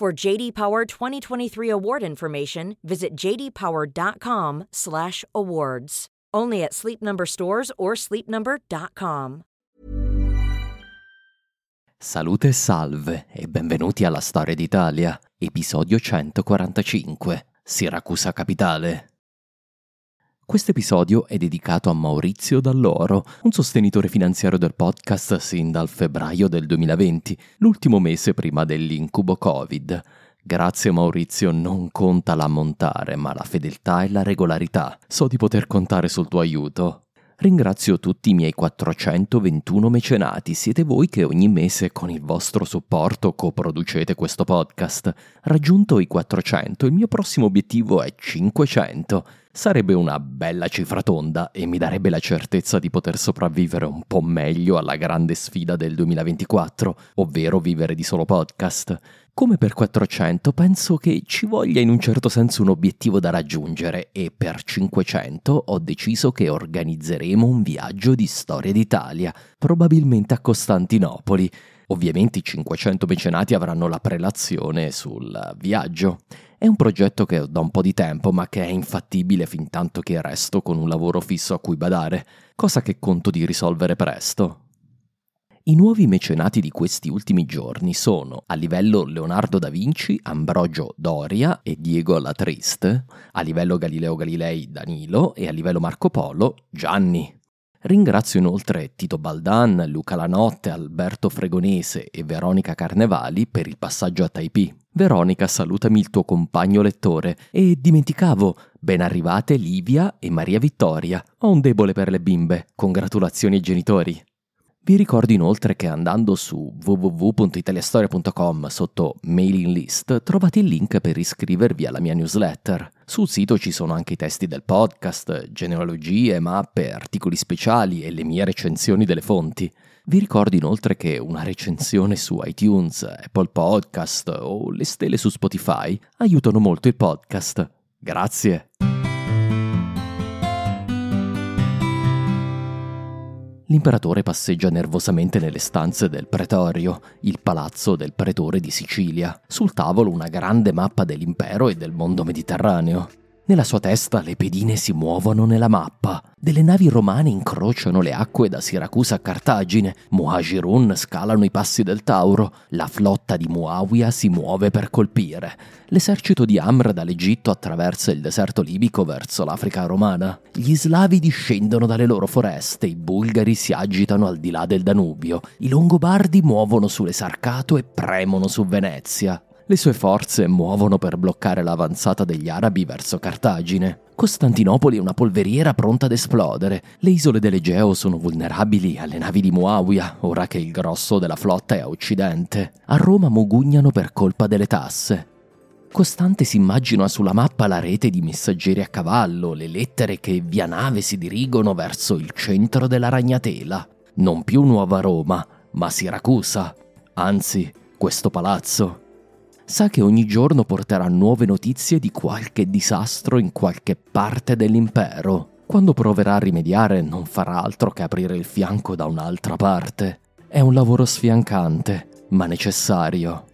For JD Power 2023 award information, visit jdpower.com/awards. Only at Sleep Number stores or sleepnumber.com. Salute e salve e benvenuti alla Storia d'Italia, episodio 145, Siracusa Capitale. Questo episodio è dedicato a Maurizio Dall'Oro, un sostenitore finanziario del podcast sin dal febbraio del 2020, l'ultimo mese prima dell'incubo Covid. Grazie Maurizio, non conta l'ammontare, ma la fedeltà e la regolarità. So di poter contare sul tuo aiuto. Ringrazio tutti i miei 421 mecenati, siete voi che ogni mese con il vostro supporto coproducete questo podcast. Raggiunto i 400, il mio prossimo obiettivo è 500. Sarebbe una bella cifra tonda e mi darebbe la certezza di poter sopravvivere un po' meglio alla grande sfida del 2024, ovvero vivere di solo podcast. Come per 400 penso che ci voglia in un certo senso un obiettivo da raggiungere e per 500 ho deciso che organizzeremo un viaggio di storia d'Italia, probabilmente a Costantinopoli. Ovviamente i 500 mecenati avranno la prelazione sul viaggio. È un progetto che ho da un po' di tempo, ma che è infattibile fin tanto che resto con un lavoro fisso a cui badare, cosa che conto di risolvere presto. I nuovi mecenati di questi ultimi giorni sono a livello Leonardo da Vinci, Ambrogio Doria e Diego Latriste, a livello Galileo Galilei Danilo e a livello Marco Polo Gianni. Ringrazio inoltre Tito Baldan, Luca Lanotte, Alberto Fregonese e Veronica Carnevali per il passaggio a Taipei. Veronica, salutami il tuo compagno lettore. E dimenticavo, ben arrivate Livia e Maria Vittoria. Ho un debole per le bimbe. Congratulazioni ai genitori. Vi ricordo inoltre che andando su www.italiastoria.com sotto mailing list trovate il link per iscrivervi alla mia newsletter. Sul sito ci sono anche i testi del podcast, genealogie, mappe, articoli speciali e le mie recensioni delle fonti. Vi ricordo inoltre che una recensione su iTunes, Apple Podcast o le stelle su Spotify aiutano molto il podcast. Grazie. L'imperatore passeggia nervosamente nelle stanze del pretorio, il palazzo del pretore di Sicilia. Sul tavolo una grande mappa dell'impero e del mondo mediterraneo. Nella sua testa le pedine si muovono nella mappa. Delle navi romane incrociano le acque da Siracusa a Cartagine. Muhajirun scalano i passi del Tauro. La flotta di Muawiyah si muove per colpire. L'esercito di Amr dall'Egitto attraversa il deserto libico verso l'Africa romana. Gli slavi discendono dalle loro foreste. I bulgari si agitano al di là del Danubio. I longobardi muovono sull'Esarcato e premono su Venezia. Le sue forze muovono per bloccare l'avanzata degli arabi verso Cartagine. Costantinopoli è una polveriera pronta ad esplodere. Le isole dell'Egeo sono vulnerabili alle navi di Muawiyah, ora che il grosso della flotta è a occidente. A Roma mugugnano per colpa delle tasse. Costante si immagina sulla mappa la rete di messaggeri a cavallo, le lettere che via nave si dirigono verso il centro della ragnatela. Non più Nuova Roma, ma Siracusa. Anzi, questo palazzo sa che ogni giorno porterà nuove notizie di qualche disastro in qualche parte dell'impero. Quando proverà a rimediare non farà altro che aprire il fianco da un'altra parte. È un lavoro sfiancante, ma necessario.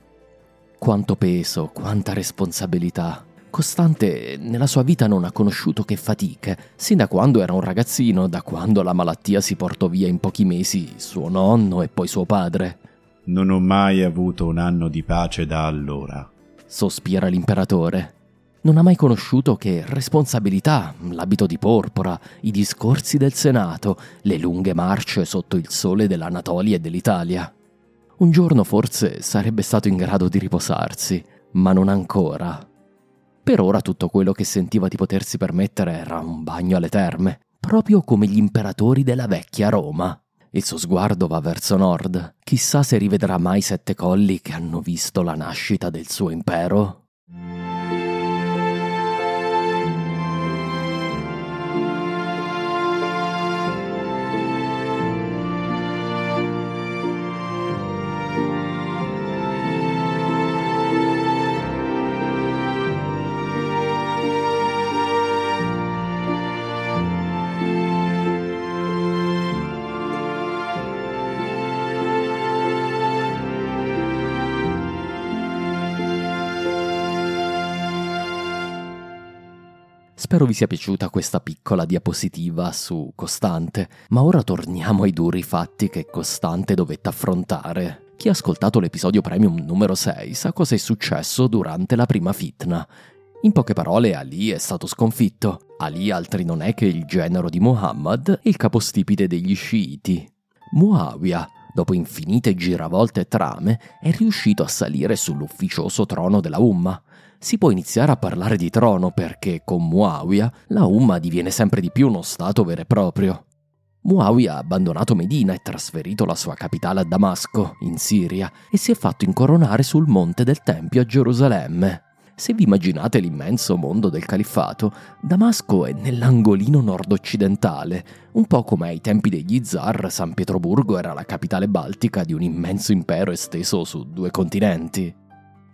Quanto peso, quanta responsabilità. Costante nella sua vita non ha conosciuto che fatiche, sin da quando era un ragazzino, da quando la malattia si portò via in pochi mesi suo nonno e poi suo padre. Non ho mai avuto un anno di pace da allora. Sospira l'imperatore non ha mai conosciuto che responsabilità, l'abito di porpora, i discorsi del Senato, le lunghe marce sotto il sole dell'Anatolia e dell'Italia. Un giorno forse sarebbe stato in grado di riposarsi, ma non ancora. Per ora tutto quello che sentiva di potersi permettere era un bagno alle terme, proprio come gli imperatori della vecchia Roma. Il suo sguardo va verso nord. Chissà se rivedrà mai sette colli che hanno visto la nascita del suo impero. Spero vi sia piaciuta questa piccola diapositiva su Costante, ma ora torniamo ai duri fatti che Costante dovette affrontare. Chi ha ascoltato l'episodio premium numero 6 sa cosa è successo durante la prima fitna. In poche parole, Ali è stato sconfitto. Ali altri non è che il genero di Muhammad e il capostipite degli sciiti. Muawiyah, dopo infinite giravolte e trame, è riuscito a salire sull'ufficioso trono della Umma si può iniziare a parlare di trono perché con Muawiyah la Umma diviene sempre di più uno stato vero e proprio. Muawiyah ha abbandonato Medina e trasferito la sua capitale a Damasco, in Siria, e si è fatto incoronare sul monte del Tempio a Gerusalemme. Se vi immaginate l'immenso mondo del califfato, Damasco è nell'angolino nord-occidentale, un po' come ai tempi degli zar San Pietroburgo era la capitale baltica di un immenso impero esteso su due continenti.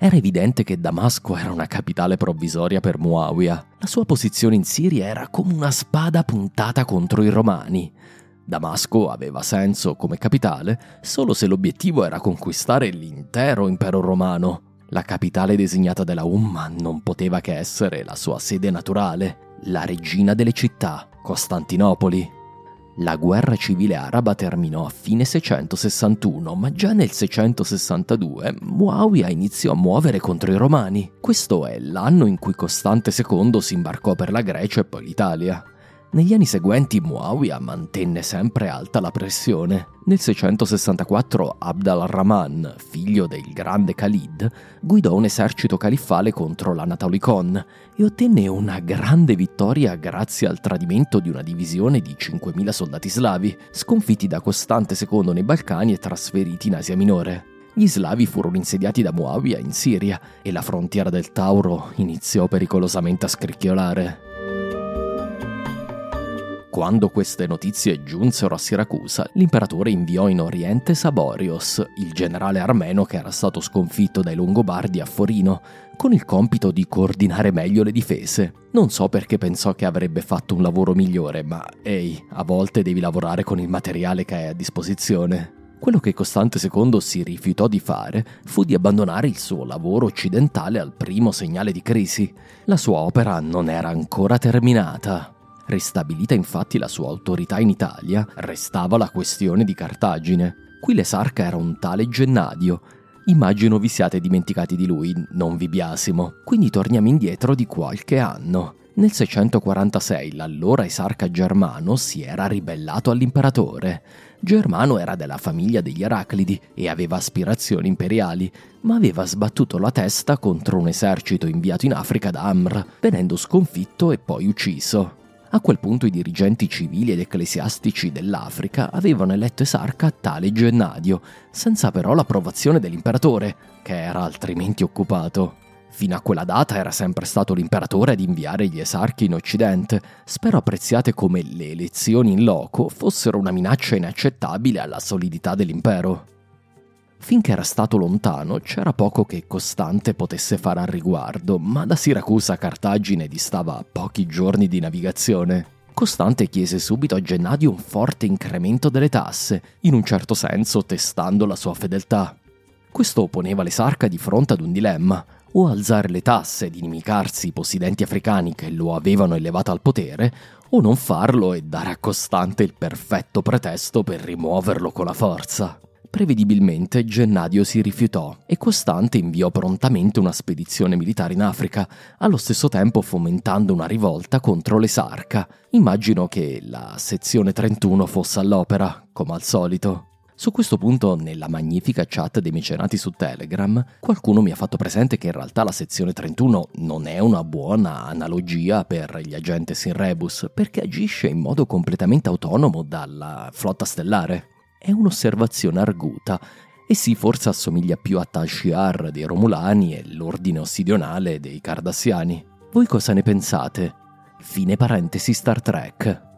Era evidente che Damasco era una capitale provvisoria per Muawiyah. La sua posizione in Siria era come una spada puntata contro i romani. Damasco aveva senso come capitale solo se l'obiettivo era conquistare l'intero impero romano. La capitale designata della Umma non poteva che essere la sua sede naturale, la regina delle città, Costantinopoli. La guerra civile araba terminò a fine 661, ma già nel 662 Muawiyah iniziò a muovere contro i romani. Questo è l'anno in cui Costante II si imbarcò per la Grecia e poi l'Italia. Negli anni seguenti Muawiyah mantenne sempre alta la pressione. Nel 664 Abd al-Rahman, figlio del grande Khalid, guidò un esercito califfale contro l'Anatolicon e ottenne una grande vittoria grazie al tradimento di una divisione di 5.000 soldati slavi, sconfitti da Costante II nei Balcani e trasferiti in Asia Minore. Gli slavi furono insediati da Muawiyah in Siria e la frontiera del Tauro iniziò pericolosamente a scricchiolare. Quando queste notizie giunsero a Siracusa, l'imperatore inviò in Oriente Saborios, il generale armeno che era stato sconfitto dai Longobardi a Forino, con il compito di coordinare meglio le difese. Non so perché pensò che avrebbe fatto un lavoro migliore, ma ehi, a volte devi lavorare con il materiale che hai a disposizione. Quello che Costante II si rifiutò di fare fu di abbandonare il suo lavoro occidentale al primo segnale di crisi. La sua opera non era ancora terminata. Ristabilita infatti la sua autorità in Italia, restava la questione di Cartagine. Qui l'esarca era un tale Gennadio. Immagino vi siate dimenticati di lui, non vi biasimo. Quindi torniamo indietro di qualche anno. Nel 646 l'allora esarca Germano si era ribellato all'imperatore. Germano era della famiglia degli Eraclidi e aveva aspirazioni imperiali, ma aveva sbattuto la testa contro un esercito inviato in Africa da Amr, venendo sconfitto e poi ucciso. A quel punto i dirigenti civili ed ecclesiastici dell'Africa avevano eletto esarca tale Gennadio, senza però l'approvazione dell'imperatore, che era altrimenti occupato. Fino a quella data era sempre stato l'imperatore ad inviare gli esarchi in Occidente. Spero appreziate come le elezioni in loco fossero una minaccia inaccettabile alla solidità dell'impero. Finché era stato lontano c'era poco che Costante potesse fare al riguardo, ma da Siracusa a Cartagine distava pochi giorni di navigazione. Costante chiese subito a Gennadio un forte incremento delle tasse, in un certo senso testando la sua fedeltà. Questo poneva l'esarca di fronte ad un dilemma, o alzare le tasse ed inimicarsi i possidenti africani che lo avevano elevato al potere, o non farlo e dare a Costante il perfetto pretesto per rimuoverlo con la forza. Prevedibilmente Gennadio si rifiutò e Costante inviò prontamente una spedizione militare in Africa, allo stesso tempo fomentando una rivolta contro l'esarca. Immagino che la sezione 31 fosse all'opera, come al solito. Su questo punto, nella magnifica chat dei mecenati su Telegram, qualcuno mi ha fatto presente che in realtà la sezione 31 non è una buona analogia per gli agentes in rebus, perché agisce in modo completamente autonomo dalla flotta stellare è un'osservazione arguta e sì, forse assomiglia più a Tal Shiar dei Romulani e l'ordine ossidionale dei Cardassiani. Voi cosa ne pensate? Fine parentesi Star Trek.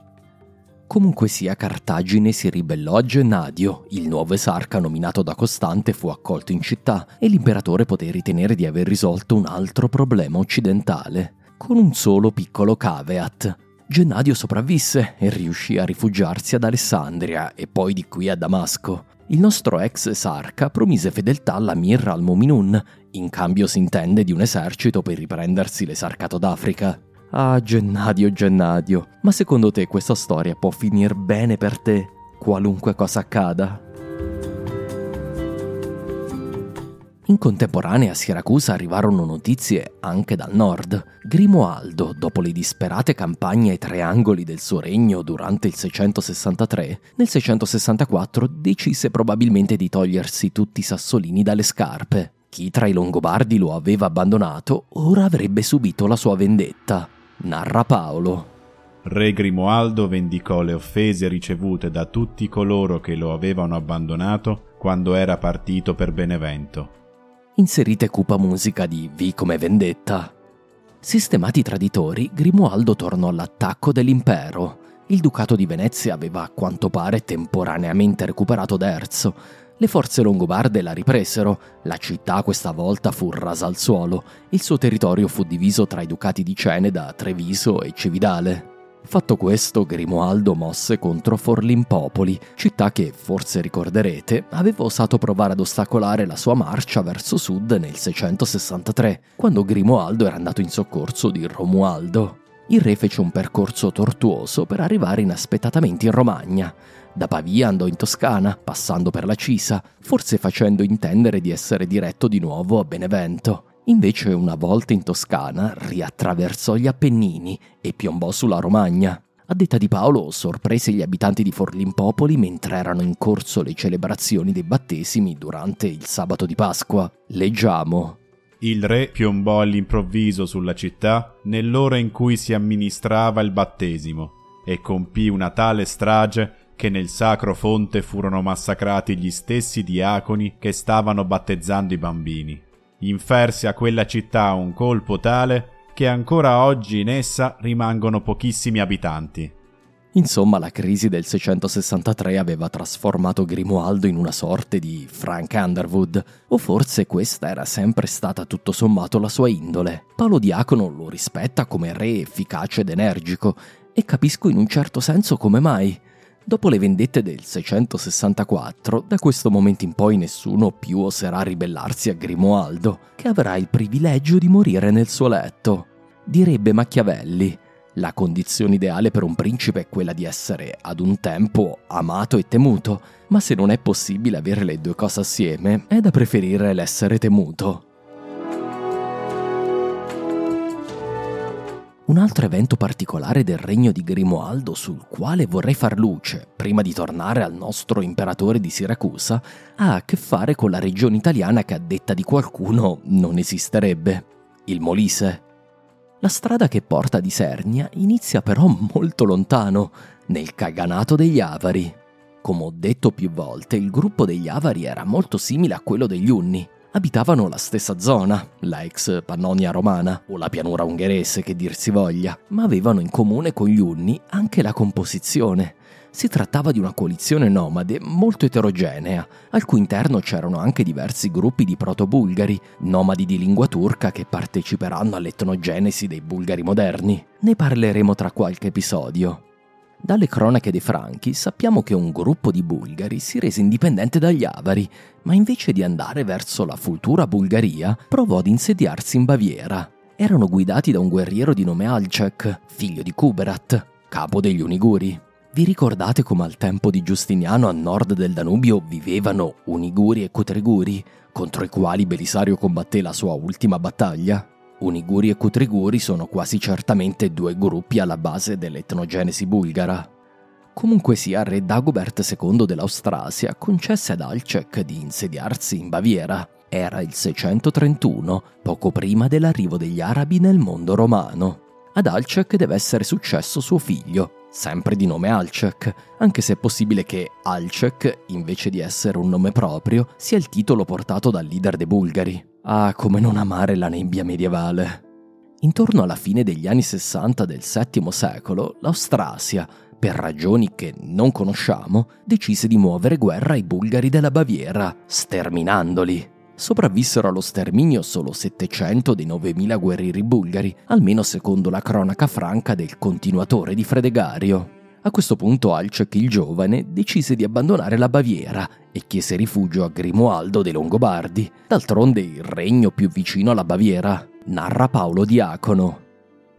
Comunque sia, Cartagine si ribellò a Gennadio, il nuovo esarca nominato da Costante fu accolto in città e l'imperatore poté ritenere di aver risolto un altro problema occidentale, con un solo piccolo caveat. Gennadio sopravvisse e riuscì a rifugiarsi ad Alessandria e poi di qui a Damasco. Il nostro ex esarca promise fedeltà all'Amir al-Muminun, in cambio si intende di un esercito per riprendersi l'esarcato d'Africa. Ah, Gennadio, Gennadio, ma secondo te questa storia può finire bene per te, qualunque cosa accada? In contemporanea a Siracusa arrivarono notizie anche dal nord. Grimoaldo, dopo le disperate campagne ai tre angoli del suo regno durante il 663, nel 664 decise probabilmente di togliersi tutti i sassolini dalle scarpe. Chi tra i Longobardi lo aveva abbandonato ora avrebbe subito la sua vendetta. Narra Paolo. Re Grimoaldo vendicò le offese ricevute da tutti coloro che lo avevano abbandonato quando era partito per Benevento inserite cupa musica di V come vendetta. Sistemati i traditori, Grimoaldo tornò all'attacco dell'impero. Il Ducato di Venezia aveva a quanto pare temporaneamente recuperato Derzo. Le forze longobarde la ripresero, la città questa volta fu rasa al suolo, il suo territorio fu diviso tra i ducati di Ceneda, Treviso e Cividale. Fatto questo, Grimoaldo mosse contro Forlimpopoli, città che, forse ricorderete, aveva osato provare ad ostacolare la sua marcia verso sud nel 663, quando Grimoaldo era andato in soccorso di Romualdo. Il re fece un percorso tortuoso per arrivare inaspettatamente in Romagna. Da Pavia andò in Toscana, passando per la Cisa, forse facendo intendere di essere diretto di nuovo a Benevento. Invece una volta in Toscana riattraversò gli Appennini e piombò sulla Romagna. A detta di Paolo, sorprese gli abitanti di Forlimpopoli mentre erano in corso le celebrazioni dei battesimi durante il sabato di Pasqua. Leggiamo. Il re piombò all'improvviso sulla città nell'ora in cui si amministrava il battesimo e compì una tale strage che nel sacro fonte furono massacrati gli stessi diaconi che stavano battezzando i bambini inferse a quella città un colpo tale che ancora oggi in essa rimangono pochissimi abitanti. Insomma, la crisi del 663 aveva trasformato Grimoaldo in una sorte di Frank Underwood, o forse questa era sempre stata tutto sommato la sua indole. Paolo Diacono lo rispetta come re efficace ed energico, e capisco in un certo senso come mai. Dopo le vendette del 664, da questo momento in poi nessuno più oserà ribellarsi a Grimoaldo, che avrà il privilegio di morire nel suo letto. Direbbe Machiavelli, la condizione ideale per un principe è quella di essere ad un tempo amato e temuto, ma se non è possibile avere le due cose assieme, è da preferire l'essere temuto. Un altro evento particolare del regno di Grimoaldo sul quale vorrei far luce, prima di tornare al nostro imperatore di Siracusa, ha a che fare con la regione italiana che a detta di qualcuno non esisterebbe, il Molise. La strada che porta di Sernia inizia però molto lontano, nel Caganato degli Avari. Come ho detto più volte, il gruppo degli Avari era molto simile a quello degli Unni, abitavano la stessa zona, la ex Pannonia romana, o la pianura ungherese che dir si voglia, ma avevano in comune con gli Unni anche la composizione. Si trattava di una coalizione nomade molto eterogenea, al cui interno c'erano anche diversi gruppi di proto-bulgari, nomadi di lingua turca che parteciperanno all'etnogenesi dei bulgari moderni. Ne parleremo tra qualche episodio. Dalle cronache dei Franchi sappiamo che un gruppo di bulgari si rese indipendente dagli avari, ma invece di andare verso la futura Bulgaria, provò ad insediarsi in Baviera. Erano guidati da un guerriero di nome Alcek, figlio di Kuberat, capo degli Uniguri. Vi ricordate come al tempo di Giustiniano a nord del Danubio vivevano Uniguri e Cutriguri, contro i quali Belisario combatté la sua ultima battaglia? Uniguri e Cutriguri sono quasi certamente due gruppi alla base dell'etnogenesi bulgara. Comunque sia, re Dagobert II dell'Austrasia concesse ad Alcek di insediarsi in Baviera. Era il 631, poco prima dell'arrivo degli arabi nel mondo romano. Ad Alcek deve essere successo suo figlio, sempre di nome Alcek, anche se è possibile che Alcek, invece di essere un nome proprio, sia il titolo portato dal leader dei bulgari. Ah, come non amare la nebbia medievale. Intorno alla fine degli anni 60 del VII secolo, l'Austrasia, per ragioni che non conosciamo, decise di muovere guerra ai bulgari della Baviera, sterminandoli. Sopravvissero allo sterminio solo 700 dei 9000 guerrieri bulgari, almeno secondo la cronaca franca del continuatore di Fredegario. A questo punto Alcek il giovane decise di abbandonare la Baviera e chiese rifugio a Grimoaldo dei Longobardi, d'altronde il regno più vicino alla Baviera, narra Paolo Diacono.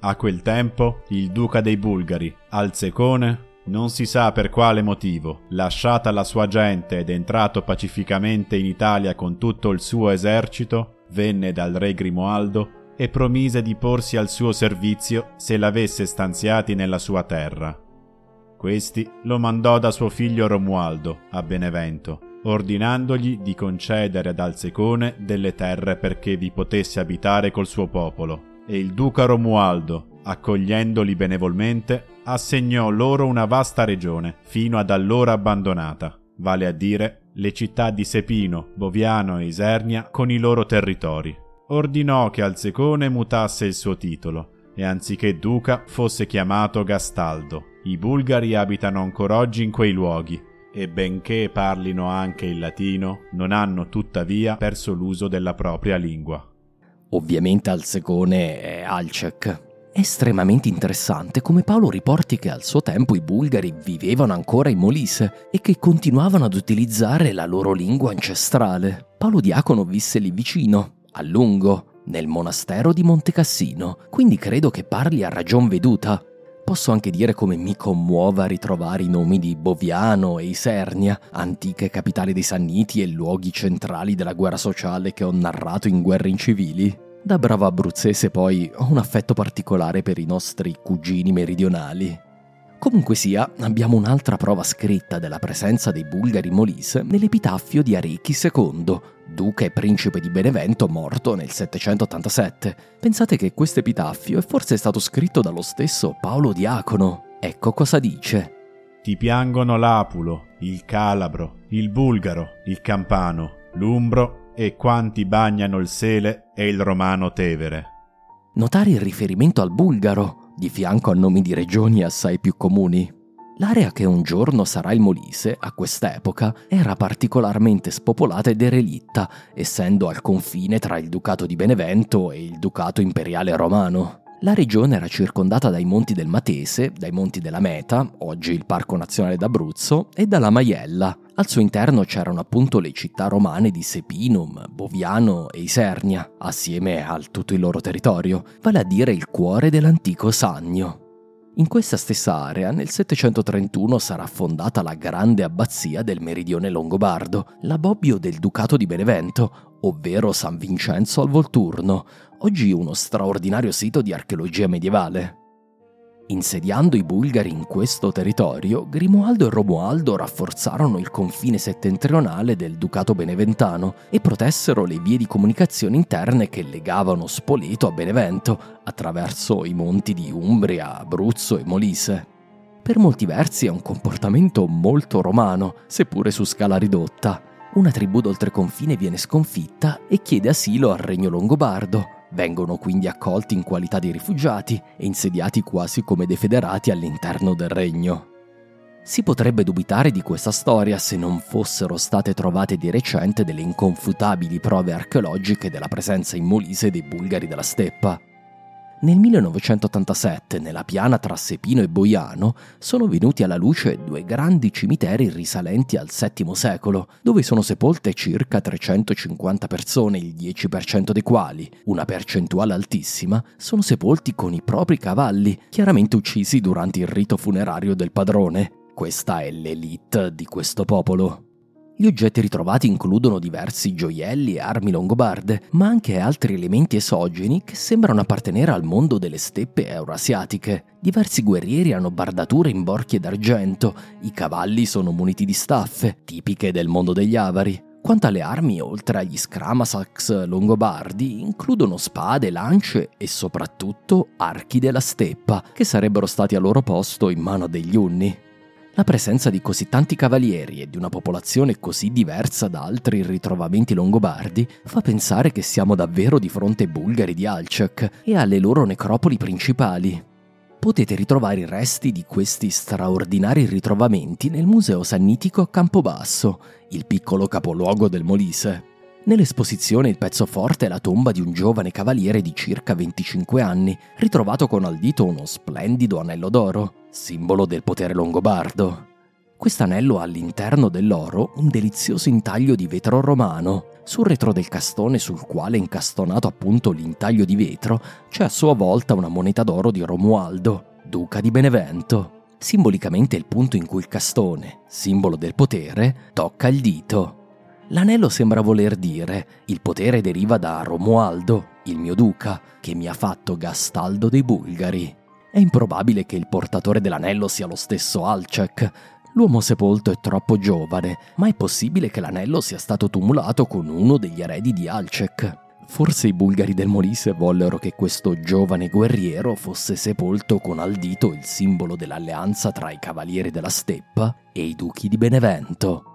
A quel tempo il duca dei Bulgari, Alcecone, non si sa per quale motivo, lasciata la sua gente ed entrato pacificamente in Italia con tutto il suo esercito, venne dal re Grimoaldo e promise di porsi al suo servizio se l'avesse stanziati nella sua terra. Questi lo mandò da suo figlio Romualdo a Benevento, ordinandogli di concedere ad Alcecone delle terre perché vi potesse abitare col suo popolo. E il duca Romualdo, accogliendoli benevolmente, assegnò loro una vasta regione, fino ad allora abbandonata, vale a dire le città di Sepino, Boviano e Isernia con i loro territori. Ordinò che Alcecone mutasse il suo titolo e anziché duca fosse chiamato Gastaldo i bulgari abitano ancora oggi in quei luoghi e benché parlino anche il latino, non hanno tuttavia perso l'uso della propria lingua. Ovviamente Alcecone è Alcek. È estremamente interessante come Paolo riporti che al suo tempo i bulgari vivevano ancora in Molise e che continuavano ad utilizzare la loro lingua ancestrale. Paolo Diacono visse lì vicino, a lungo, nel monastero di Montecassino, quindi credo che parli a ragion veduta. Posso anche dire come mi commuova ritrovare i nomi di Boviano e Isernia, antiche capitali dei Sanniti e luoghi centrali della guerra sociale che ho narrato in Guerre incivili. Da bravo abruzzese poi ho un affetto particolare per i nostri cugini meridionali. Comunque sia, abbiamo un'altra prova scritta della presenza dei bulgari Molise nell'epitaffio di Arechi II, duca e principe di Benevento morto nel 787. Pensate che questo epitaffio è forse stato scritto dallo stesso Paolo Diacono. Ecco cosa dice. Ti piangono l'Apulo, il Calabro, il Bulgaro, il Campano, l'Umbro e quanti bagnano il Sele e il Romano Tevere. Notare il riferimento al bulgaro, di fianco a nomi di regioni assai più comuni. L'area che un giorno sarà il Molise, a quest'epoca, era particolarmente spopolata e derelitta, essendo al confine tra il Ducato di Benevento e il Ducato imperiale romano. La regione era circondata dai monti del Matese, dai monti della Meta, oggi il Parco Nazionale d'Abruzzo, e dalla Maiella. Al suo interno c'erano appunto le città romane di Sepinum, Boviano e Isernia, assieme a tutto il loro territorio, vale a dire il cuore dell'antico Sannio. In questa stessa area nel 731 sarà fondata la grande abbazia del meridione longobardo, la Bobbio del Ducato di Benevento, ovvero San Vincenzo al Volturno, oggi uno straordinario sito di archeologia medievale. Insediando i bulgari in questo territorio, Grimoaldo e Romualdo rafforzarono il confine settentrionale del Ducato beneventano e protessero le vie di comunicazione interne che legavano Spoleto a Benevento attraverso i monti di Umbria, Abruzzo e Molise. Per molti versi è un comportamento molto romano, seppure su scala ridotta. Una tribù d'oltreconfine viene sconfitta e chiede asilo al regno longobardo, Vengono quindi accolti in qualità di rifugiati e insediati quasi come dei federati all'interno del regno. Si potrebbe dubitare di questa storia se non fossero state trovate di recente delle inconfutabili prove archeologiche della presenza in Molise dei bulgari della steppa. Nel 1987, nella piana tra Sepino e Boiano, sono venuti alla luce due grandi cimiteri risalenti al VII secolo, dove sono sepolte circa 350 persone, il 10% dei quali, una percentuale altissima, sono sepolti con i propri cavalli, chiaramente uccisi durante il rito funerario del padrone. Questa è l'elite di questo popolo. Gli oggetti ritrovati includono diversi gioielli e armi longobarde, ma anche altri elementi esogeni che sembrano appartenere al mondo delle steppe eurasiatiche. Diversi guerrieri hanno bardature in borchie d'argento, i cavalli sono muniti di staffe, tipiche del mondo degli avari. Quanto alle armi, oltre agli scramasax longobardi, includono spade, lance e soprattutto archi della steppa, che sarebbero stati al loro posto in mano degli unni. La presenza di così tanti cavalieri e di una popolazione così diversa da altri ritrovamenti longobardi fa pensare che siamo davvero di fronte ai bulgari di Alcek e alle loro necropoli principali. Potete ritrovare i resti di questi straordinari ritrovamenti nel Museo Sannitico a Campobasso, il piccolo capoluogo del Molise. Nell'esposizione il pezzo forte è la tomba di un giovane cavaliere di circa 25 anni, ritrovato con al dito uno splendido anello d'oro, simbolo del potere longobardo. Quest'anello ha all'interno dell'oro un delizioso intaglio di vetro romano. Sul retro del castone sul quale è incastonato appunto l'intaglio di vetro c'è a sua volta una moneta d'oro di Romualdo, duca di Benevento. Simbolicamente è il punto in cui il castone, simbolo del potere, tocca il dito. L'anello sembra voler dire il potere deriva da Romualdo, il mio duca, che mi ha fatto Gastaldo dei Bulgari. È improbabile che il portatore dell'anello sia lo stesso Alcek. L'uomo sepolto è troppo giovane, ma è possibile che l'anello sia stato tumulato con uno degli eredi di Alcek. Forse i bulgari del Molise vollero che questo giovane guerriero fosse sepolto con al dito il simbolo dell'alleanza tra i cavalieri della steppa e i duchi di Benevento.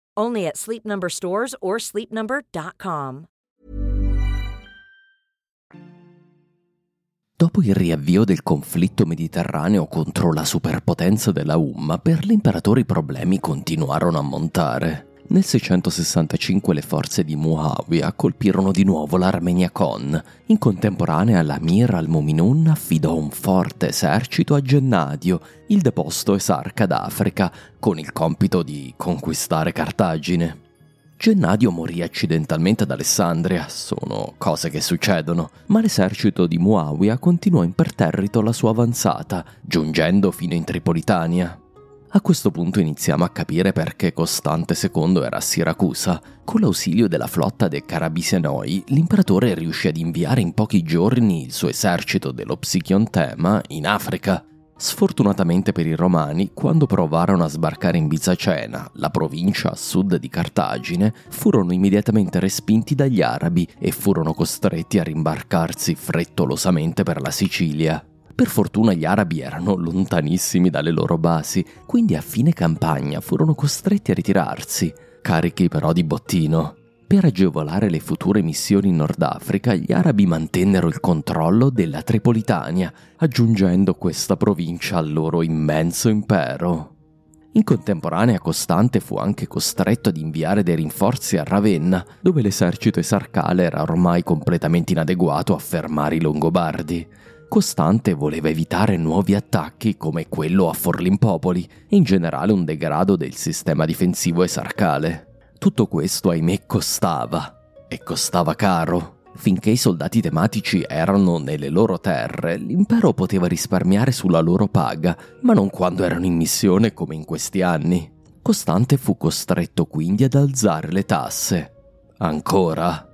Only at Sleep Number stores or sleepnumber.com. Dopo il riavvio del conflitto mediterraneo contro la superpotenza della Umma, per l'imperatore i problemi continuarono a montare. Nel 665 le forze di Muawiyah colpirono di nuovo l'Armenia Con. In contemporanea l'Amir al-Muminun affidò un forte esercito a Gennadio, il deposto esarca d'Africa, con il compito di conquistare Cartagine. Gennadio morì accidentalmente ad Alessandria, sono cose che succedono, ma l'esercito di Muawiyah continuò imperterrito la sua avanzata, giungendo fino in Tripolitania. A questo punto iniziamo a capire perché Costante II era a Siracusa. Con l'ausilio della flotta dei Carabisenoi, l'imperatore riuscì ad inviare in pochi giorni il suo esercito dello Psichion Tema in Africa. Sfortunatamente per i romani, quando provarono a sbarcare in Bizacena, la provincia a sud di Cartagine, furono immediatamente respinti dagli arabi e furono costretti a rimbarcarsi frettolosamente per la Sicilia. Per fortuna gli arabi erano lontanissimi dalle loro basi, quindi a fine campagna furono costretti a ritirarsi, carichi però di bottino. Per agevolare le future missioni in Nord Africa, gli arabi mantennero il controllo della Tripolitania, aggiungendo questa provincia al loro immenso impero. In contemporanea Costante fu anche costretto ad inviare dei rinforzi a Ravenna, dove l'esercito esarcale era ormai completamente inadeguato a fermare i Longobardi. Costante voleva evitare nuovi attacchi come quello a Forlimpopoli e in generale un degrado del sistema difensivo esarcale. Tutto questo, ahimè, costava. E costava caro. Finché i soldati tematici erano nelle loro terre, l'impero poteva risparmiare sulla loro paga, ma non quando erano in missione come in questi anni. Costante fu costretto quindi ad alzare le tasse. Ancora.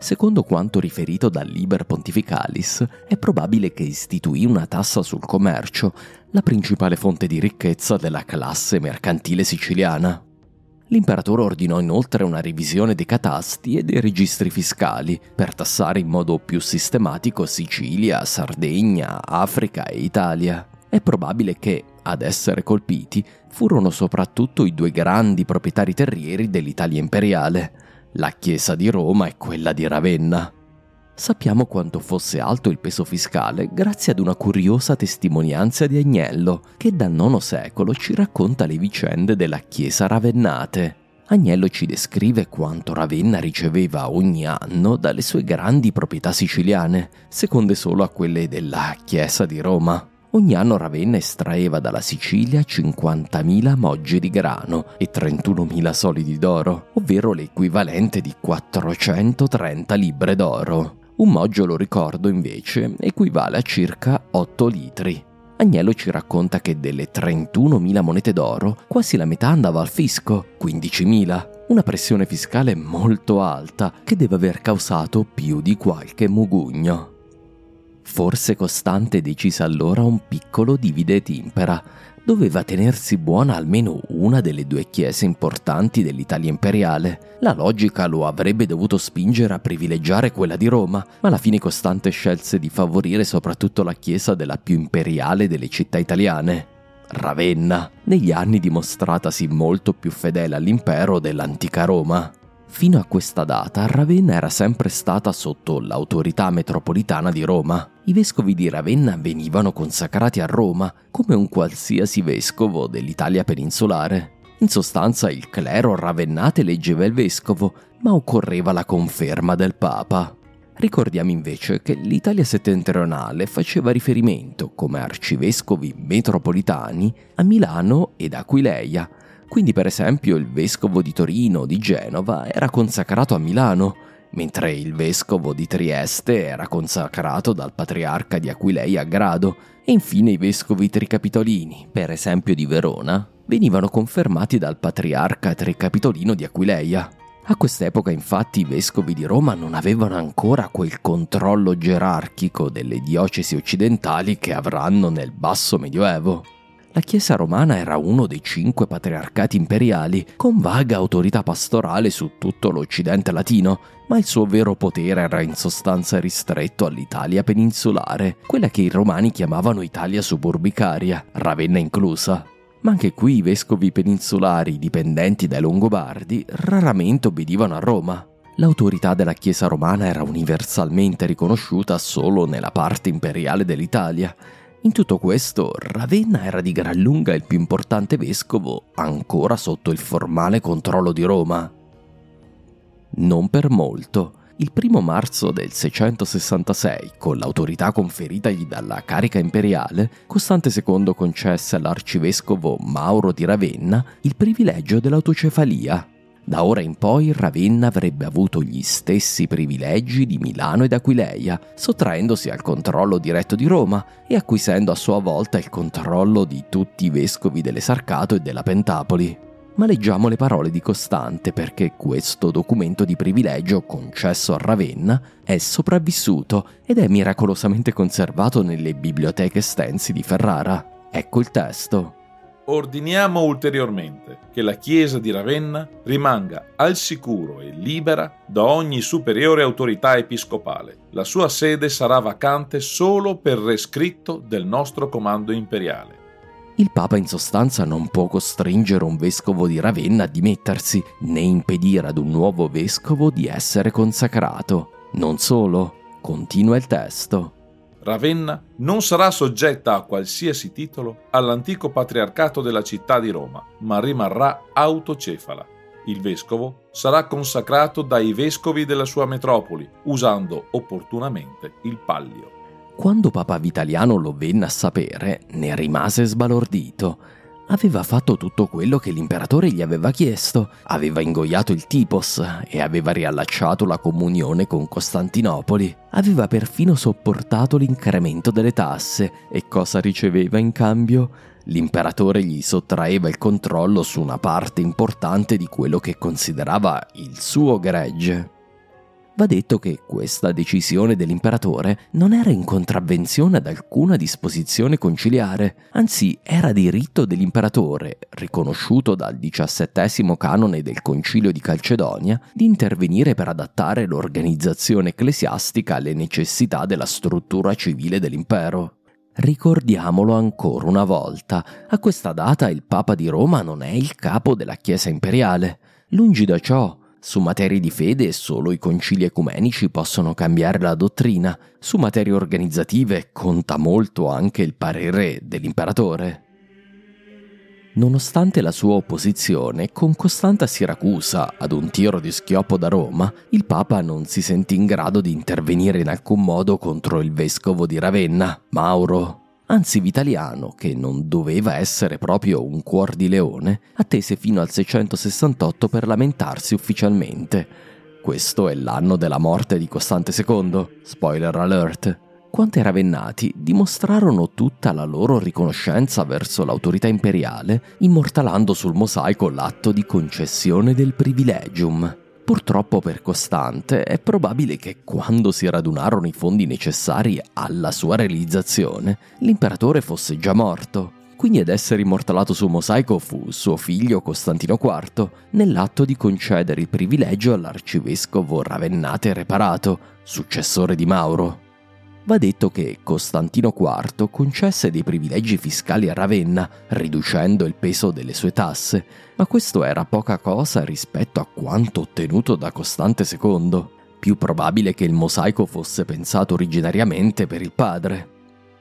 Secondo quanto riferito dal Liber Pontificalis, è probabile che istituì una tassa sul commercio, la principale fonte di ricchezza della classe mercantile siciliana. L'imperatore ordinò inoltre una revisione dei catasti e dei registri fiscali per tassare in modo più sistematico Sicilia, Sardegna, Africa e Italia. È probabile che, ad essere colpiti, furono soprattutto i due grandi proprietari terrieri dell'Italia imperiale, la Chiesa di Roma e quella di Ravenna sappiamo quanto fosse alto il peso fiscale grazie ad una curiosa testimonianza di Agnello, che dal IX secolo ci racconta le vicende della chiesa ravennate. Agnello ci descrive quanto Ravenna riceveva ogni anno dalle sue grandi proprietà siciliane, seconde solo a quelle della Chiesa di Roma. Ogni anno Ravenna estraeva dalla Sicilia 50.000 moggi di grano e 31.000 solidi d'oro, ovvero l'equivalente di 430 libbre d'oro. Un moggio, lo ricordo invece, equivale a circa 8 litri. Agnello ci racconta che delle 31.000 monete d'oro, quasi la metà andava al fisco, 15.000. Una pressione fiscale molto alta che deve aver causato più di qualche mugugno. Forse Costante decise allora un piccolo divide et impera, doveva tenersi buona almeno una delle due chiese importanti dell'Italia imperiale. La logica lo avrebbe dovuto spingere a privilegiare quella di Roma, ma alla fine Costante scelse di favorire soprattutto la chiesa della più imperiale delle città italiane. Ravenna, negli anni dimostratasi molto più fedele all'impero dell'antica Roma. Fino a questa data Ravenna era sempre stata sotto l'autorità metropolitana di Roma. I vescovi di Ravenna venivano consacrati a Roma come un qualsiasi vescovo dell'Italia peninsolare. In sostanza il clero ravennate leggeva il vescovo, ma occorreva la conferma del Papa. Ricordiamo invece che l'Italia settentrionale faceva riferimento come arcivescovi metropolitani a Milano ed Aquileia, quindi per esempio il vescovo di Torino di Genova era consacrato a Milano, mentre il vescovo di Trieste era consacrato dal patriarca di Aquileia a Grado, e infine i vescovi tricapitolini, per esempio di Verona, venivano confermati dal patriarca tricapitolino di Aquileia. A quest'epoca infatti i vescovi di Roma non avevano ancora quel controllo gerarchico delle diocesi occidentali che avranno nel basso medioevo. La Chiesa romana era uno dei cinque patriarcati imperiali, con vaga autorità pastorale su tutto l'Occidente latino, ma il suo vero potere era in sostanza ristretto all'Italia peninsulare, quella che i romani chiamavano Italia suburbicaria, Ravenna inclusa. Ma anche qui i vescovi peninsulari dipendenti dai Longobardi raramente obbedivano a Roma. L'autorità della Chiesa romana era universalmente riconosciuta solo nella parte imperiale dell'Italia, in tutto questo, Ravenna era di gran lunga il più importante vescovo ancora sotto il formale controllo di Roma. Non per molto. Il primo marzo del 666, con l'autorità conferitagli dalla carica imperiale, Costante II concesse all'arcivescovo Mauro di Ravenna il privilegio dell'autocefalia, da ora in poi Ravenna avrebbe avuto gli stessi privilegi di Milano ed Aquileia, sottraendosi al controllo diretto di Roma e acquisendo a sua volta il controllo di tutti i vescovi dell'Esarcato e della Pentapoli. ma leggiamo le parole di Costante perché questo documento di privilegio concesso a Ravenna è sopravvissuto ed è miracolosamente conservato nelle biblioteche stensi di Ferrara. Ecco il testo ordiniamo ulteriormente che la Chiesa di Ravenna rimanga al sicuro e libera da ogni superiore autorità episcopale. La sua sede sarà vacante solo per rescritto del nostro comando imperiale. Il Papa in sostanza non può costringere un vescovo di Ravenna a dimettersi, né impedire ad un nuovo vescovo di essere consacrato. Non solo, continua il testo. Ravenna non sarà soggetta a qualsiasi titolo all'antico patriarcato della città di Roma, ma rimarrà autocefala. Il vescovo sarà consacrato dai vescovi della sua metropoli, usando opportunamente il pallio. Quando Papa Vitaliano lo venne a sapere, ne rimase sbalordito aveva fatto tutto quello che l'imperatore gli aveva chiesto, aveva ingoiato il tipos e aveva riallacciato la comunione con Costantinopoli, aveva perfino sopportato l'incremento delle tasse e cosa riceveva in cambio? L'imperatore gli sottraeva il controllo su una parte importante di quello che considerava il suo gregge. Va detto che questa decisione dell'imperatore non era in contravvenzione ad alcuna disposizione conciliare, anzi era diritto dell'imperatore, riconosciuto dal diciassettesimo canone del Concilio di Calcedonia, di intervenire per adattare l'organizzazione ecclesiastica alle necessità della struttura civile dell'impero. Ricordiamolo ancora una volta, a questa data il Papa di Roma non è il capo della Chiesa imperiale. Lungi da ciò, su materie di fede solo i concili ecumenici possono cambiare la dottrina, su materie organizzative conta molto anche il parere dell'imperatore. Nonostante la sua opposizione con Costanta Siracusa ad un tiro di schioppo da Roma, il Papa non si sentì in grado di intervenire in alcun modo contro il vescovo di Ravenna, Mauro, anzi Vitaliano, che non doveva essere proprio un cuor di leone, attese fino al 668 per lamentarsi ufficialmente. Questo è l'anno della morte di Costante II, spoiler alert. Quanti ravennati dimostrarono tutta la loro riconoscenza verso l'autorità imperiale, immortalando sul mosaico l'atto di concessione del privilegium. Purtroppo per Costante è probabile che quando si radunarono i fondi necessari alla sua realizzazione, l'imperatore fosse già morto. Quindi ad essere immortalato sul mosaico fu suo figlio Costantino IV, nell'atto di concedere il privilegio all'arcivescovo Ravennate Reparato, successore di Mauro. Va detto che Costantino IV concesse dei privilegi fiscali a Ravenna, riducendo il peso delle sue tasse, ma questo era poca cosa rispetto a quanto ottenuto da Costante II. Più probabile che il mosaico fosse pensato originariamente per il padre.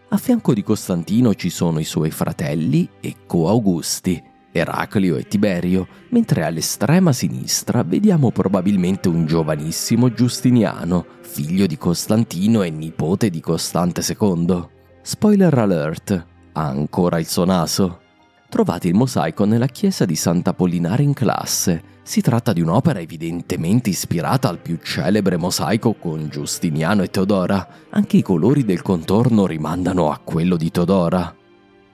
A fianco di Costantino ci sono i suoi fratelli e co-augusti, Eraclio e Tiberio, mentre all'estrema sinistra vediamo probabilmente un giovanissimo Giustiniano, figlio di Costantino e nipote di Costante II. Spoiler alert, ha ancora il suo naso. Trovate il mosaico nella chiesa di Sant'Apollinare in classe. Si tratta di un'opera evidentemente ispirata al più celebre mosaico con Giustiniano e Teodora. Anche i colori del contorno rimandano a quello di Teodora.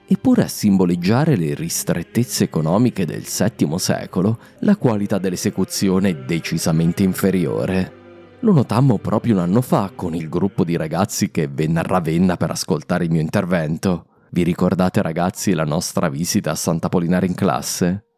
Eppure a simboleggiare le ristrettezze economiche del VII secolo, la qualità dell'esecuzione è decisamente inferiore. Lo notammo proprio un anno fa con il gruppo di ragazzi che venne a Ravenna per ascoltare il mio intervento. Vi ricordate ragazzi la nostra visita a Sant'Apollinare in classe?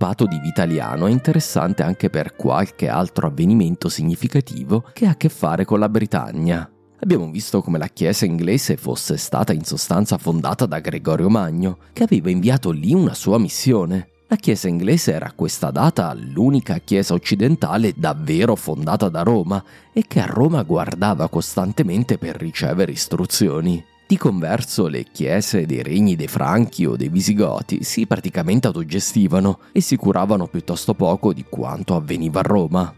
Papato di Vitaliano è interessante anche per qualche altro avvenimento significativo che ha a che fare con la Britannia. Abbiamo visto come la chiesa inglese fosse stata in sostanza fondata da Gregorio Magno, che aveva inviato lì una sua missione. La chiesa inglese era a questa data l'unica chiesa occidentale davvero fondata da Roma e che a Roma guardava costantemente per ricevere istruzioni. Di converso le chiese dei regni dei Franchi o dei Visigoti si praticamente autogestivano e si curavano piuttosto poco di quanto avveniva a Roma.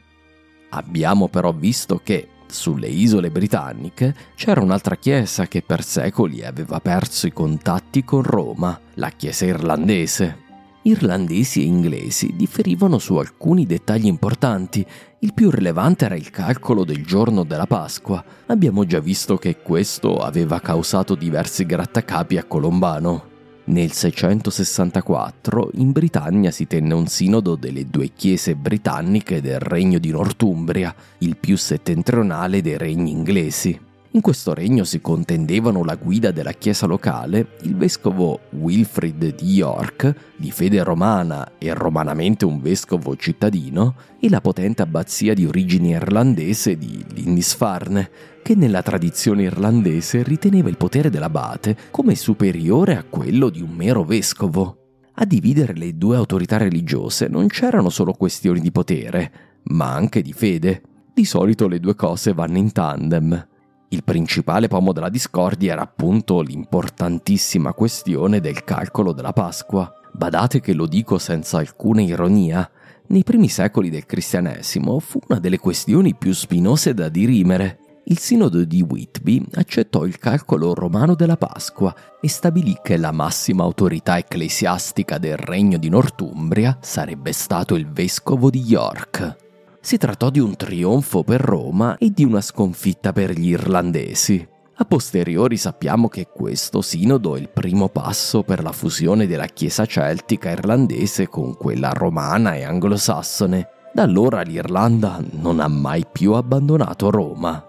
Abbiamo però visto che sulle isole britanniche c'era un'altra chiesa che per secoli aveva perso i contatti con Roma, la chiesa irlandese. Irlandesi e inglesi differivano su alcuni dettagli importanti. Il più rilevante era il calcolo del giorno della Pasqua. Abbiamo già visto che questo aveva causato diversi grattacapi a Colombano. Nel 664 in Britannia si tenne un sinodo delle due chiese britanniche del regno di Northumbria, il più settentrionale dei regni inglesi. In questo regno si contendevano la guida della chiesa locale il vescovo Wilfrid di York, di fede romana e romanamente un vescovo cittadino, e la potente abbazia di origine irlandese di Lindisfarne, che nella tradizione irlandese riteneva il potere dell'abate come superiore a quello di un mero vescovo. A dividere le due autorità religiose non c'erano solo questioni di potere, ma anche di fede. Di solito le due cose vanno in tandem. Il principale pomo della discordia era appunto l'importantissima questione del calcolo della Pasqua. Badate che lo dico senza alcuna ironia. Nei primi secoli del cristianesimo fu una delle questioni più spinose da dirimere. Il sinodo di Whitby accettò il calcolo romano della Pasqua e stabilì che la massima autorità ecclesiastica del regno di Northumbria sarebbe stato il vescovo di York. Si trattò di un trionfo per Roma e di una sconfitta per gli irlandesi. A posteriori sappiamo che questo sinodo è il primo passo per la fusione della Chiesa celtica irlandese con quella romana e anglosassone. Da allora l'Irlanda non ha mai più abbandonato Roma.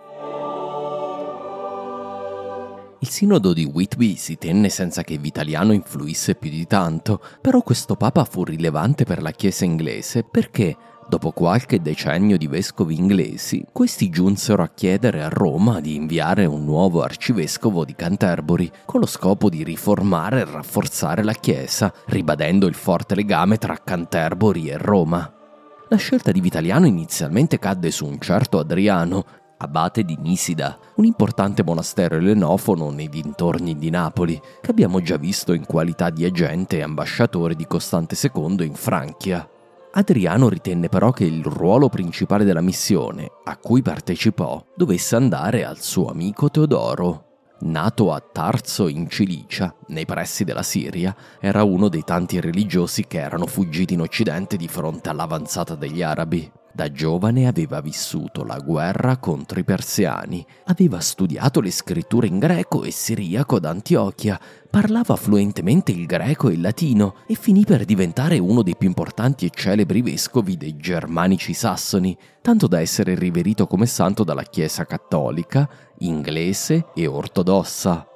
Il sinodo di Whitby si tenne senza che Vitaliano influisse più di tanto, però questo papa fu rilevante per la Chiesa inglese perché Dopo qualche decennio di vescovi inglesi, questi giunsero a chiedere a Roma di inviare un nuovo arcivescovo di Canterbury con lo scopo di riformare e rafforzare la Chiesa, ribadendo il forte legame tra Canterbury e Roma. La scelta di Vitaliano inizialmente cadde su un certo Adriano, abate di Nisida, un importante monastero elenofono nei dintorni di Napoli, che abbiamo già visto in qualità di agente e ambasciatore di Costante II in Francia. Adriano ritenne però che il ruolo principale della missione, a cui partecipò, dovesse andare al suo amico Teodoro. Nato a Tarso in Cilicia, nei pressi della Siria, era uno dei tanti religiosi che erano fuggiti in Occidente di fronte all'avanzata degli arabi. Da giovane aveva vissuto la guerra contro i persiani, aveva studiato le scritture in greco e siriaco ad Antiochia, parlava fluentemente il greco e il latino e finì per diventare uno dei più importanti e celebri vescovi dei germanici sassoni, tanto da essere riverito come santo dalla Chiesa cattolica, inglese e ortodossa.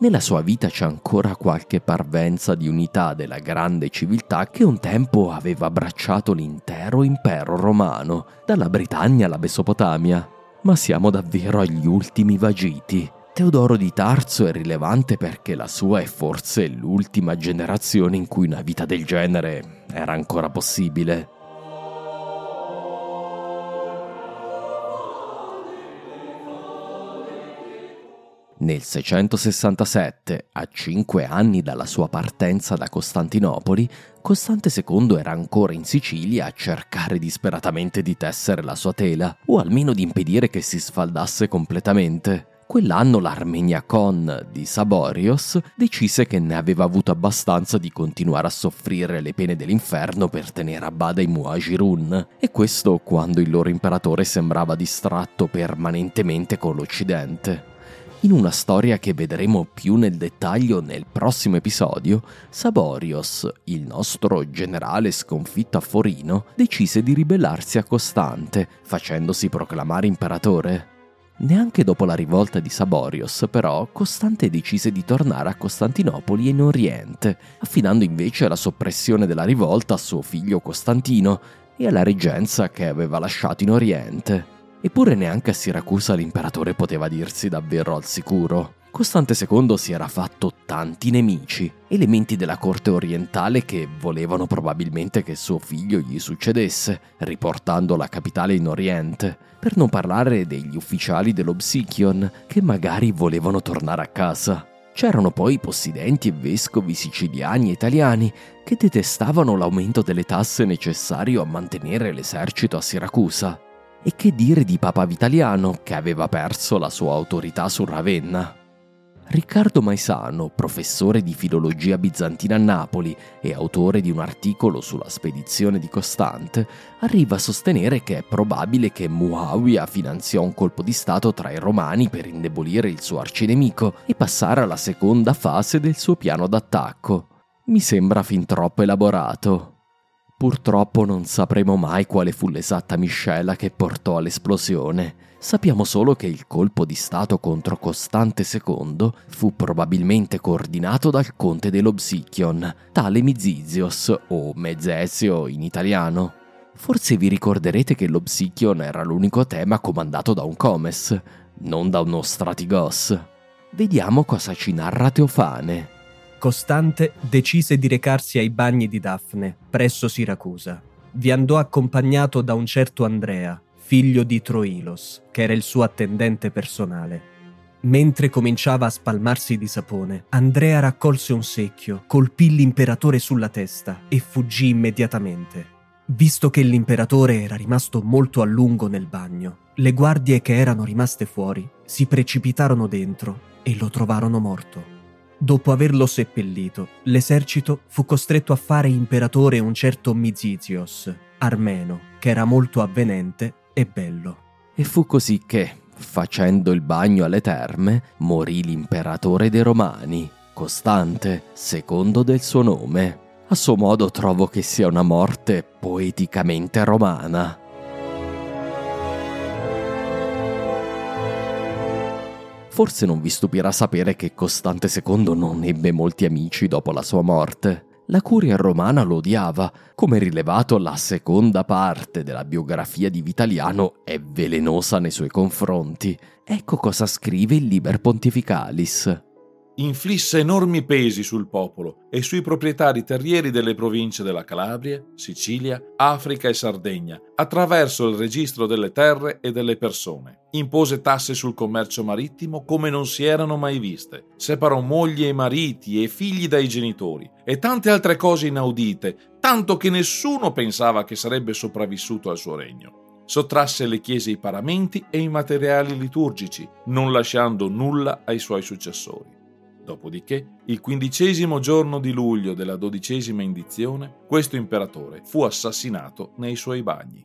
Nella sua vita c'è ancora qualche parvenza di unità della grande civiltà che un tempo aveva abbracciato l'intero impero romano, dalla Britannia alla Mesopotamia. Ma siamo davvero agli ultimi vagiti. Teodoro di Tarso è rilevante perché la sua è forse l'ultima generazione in cui una vita del genere era ancora possibile. Nel 667, a cinque anni dalla sua partenza da Costantinopoli, Costante II era ancora in Sicilia a cercare disperatamente di tessere la sua tela, o almeno di impedire che si sfaldasse completamente. Quell'anno l'Armenia Con di Saborios decise che ne aveva avuto abbastanza di continuare a soffrire le pene dell'inferno per tenere a bada i Muajirun, e questo quando il loro imperatore sembrava distratto permanentemente con l'Occidente. In una storia che vedremo più nel dettaglio nel prossimo episodio, Saborios, il nostro generale sconfitto a Forino, decise di ribellarsi a Costante, facendosi proclamare imperatore. Neanche dopo la rivolta di Saborios, però, Costante decise di tornare a Costantinopoli in Oriente, affidando invece la soppressione della rivolta a suo figlio Costantino e alla reggenza che aveva lasciato in Oriente. Eppure neanche a Siracusa l'imperatore poteva dirsi davvero al sicuro. Costante II si era fatto tanti nemici, elementi della corte orientale che volevano probabilmente che suo figlio gli succedesse, riportando la capitale in Oriente, per non parlare degli ufficiali dell'Obsichion che magari volevano tornare a casa. C'erano poi possidenti e vescovi siciliani e italiani che detestavano l'aumento delle tasse necessario a mantenere l'esercito a Siracusa. E che dire di Papa Vitaliano, che aveva perso la sua autorità su Ravenna? Riccardo Maisano, professore di filologia bizantina a Napoli e autore di un articolo sulla spedizione di Costante, arriva a sostenere che è probabile che Muawiyah finanziò un colpo di Stato tra i romani per indebolire il suo arcinemico e passare alla seconda fase del suo piano d'attacco. Mi sembra fin troppo elaborato. Purtroppo non sapremo mai quale fu l'esatta miscela che portò all'esplosione Sappiamo solo che il colpo di Stato contro Costante II fu probabilmente coordinato dal conte dell'Obsichion, tale Mizizios o Mezesio in italiano. Forse vi ricorderete che l'Obsichion era l'unico tema comandato da un Comes, non da uno Stratigos. Vediamo cosa ci narra Teofane. Costante decise di recarsi ai bagni di Daphne, presso Siracusa. Vi andò accompagnato da un certo Andrea, figlio di Troilos, che era il suo attendente personale. Mentre cominciava a spalmarsi di sapone, Andrea raccolse un secchio, colpì l'imperatore sulla testa e fuggì immediatamente. Visto che l'imperatore era rimasto molto a lungo nel bagno, le guardie che erano rimaste fuori si precipitarono dentro e lo trovarono morto. Dopo averlo seppellito, l'esercito fu costretto a fare imperatore un certo Mizizios, armeno, che era molto avvenente e bello. E fu così che, facendo il bagno alle terme, morì l'imperatore dei Romani, Costante, secondo del suo nome. A suo modo trovo che sia una morte poeticamente romana. Forse non vi stupirà sapere che Costante II non ebbe molti amici dopo la sua morte la curia romana lo odiava. Come rilevato, la seconda parte della biografia di Vitaliano è velenosa nei suoi confronti. Ecco cosa scrive il Liber Pontificalis inflisse enormi pesi sul popolo e sui proprietari terrieri delle province della Calabria, Sicilia, Africa e Sardegna, attraverso il registro delle terre e delle persone. Impose tasse sul commercio marittimo come non si erano mai viste, separò mogli e mariti e figli dai genitori e tante altre cose inaudite, tanto che nessuno pensava che sarebbe sopravvissuto al suo regno sottrasse le chiese i paramenti e i materiali liturgici, non lasciando nulla ai suoi successori. Dopodiché, il quindicesimo giorno di luglio della dodicesima indizione, questo imperatore fu assassinato nei suoi bagni.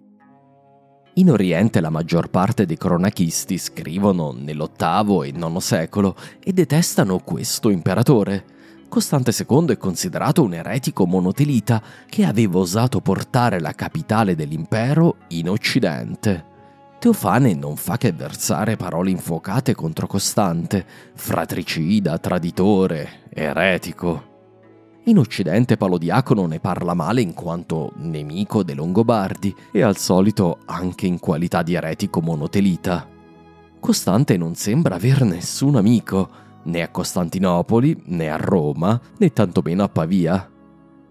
In Oriente la maggior parte dei cronachisti scrivono nell'VIII e IX secolo e detestano questo imperatore. Costante II è considerato un eretico monotelita che aveva osato portare la capitale dell'impero in Occidente. Teofane non fa che versare parole infuocate contro Costante, fratricida, traditore, eretico. In Occidente Palodiacono ne parla male in quanto nemico dei Longobardi e al solito anche in qualità di eretico monotelita. Costante non sembra aver nessun amico, né a Costantinopoli, né a Roma, né tantomeno a Pavia.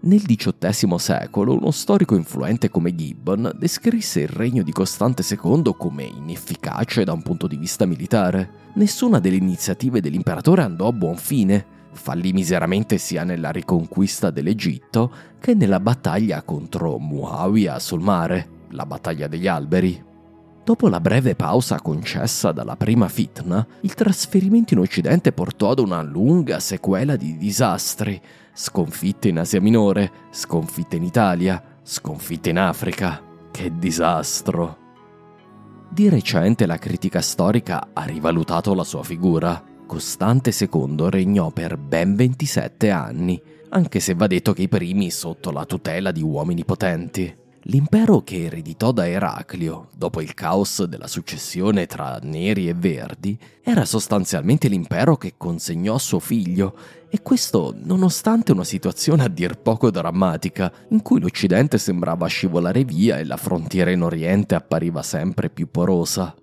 Nel XVIII secolo uno storico influente come Gibbon descrisse il regno di Costante II come inefficace da un punto di vista militare. Nessuna delle iniziative dell'imperatore andò a buon fine. Fallì miseramente sia nella riconquista dell'Egitto che nella battaglia contro Muawiyah sul mare, la battaglia degli alberi. Dopo la breve pausa concessa dalla prima fitna, il trasferimento in Occidente portò ad una lunga sequela di disastri, Sconfitte in Asia Minore, sconfitte in Italia, sconfitte in Africa. Che disastro! Di recente la critica storica ha rivalutato la sua figura. Costante II regnò per ben 27 anni, anche se va detto che i primi sotto la tutela di uomini potenti. L'impero che ereditò da Eraclio, dopo il caos della successione tra neri e verdi, era sostanzialmente l'impero che consegnò a suo figlio, e questo nonostante una situazione a dir poco drammatica, in cui l'Occidente sembrava scivolare via e la frontiera in Oriente appariva sempre più porosa.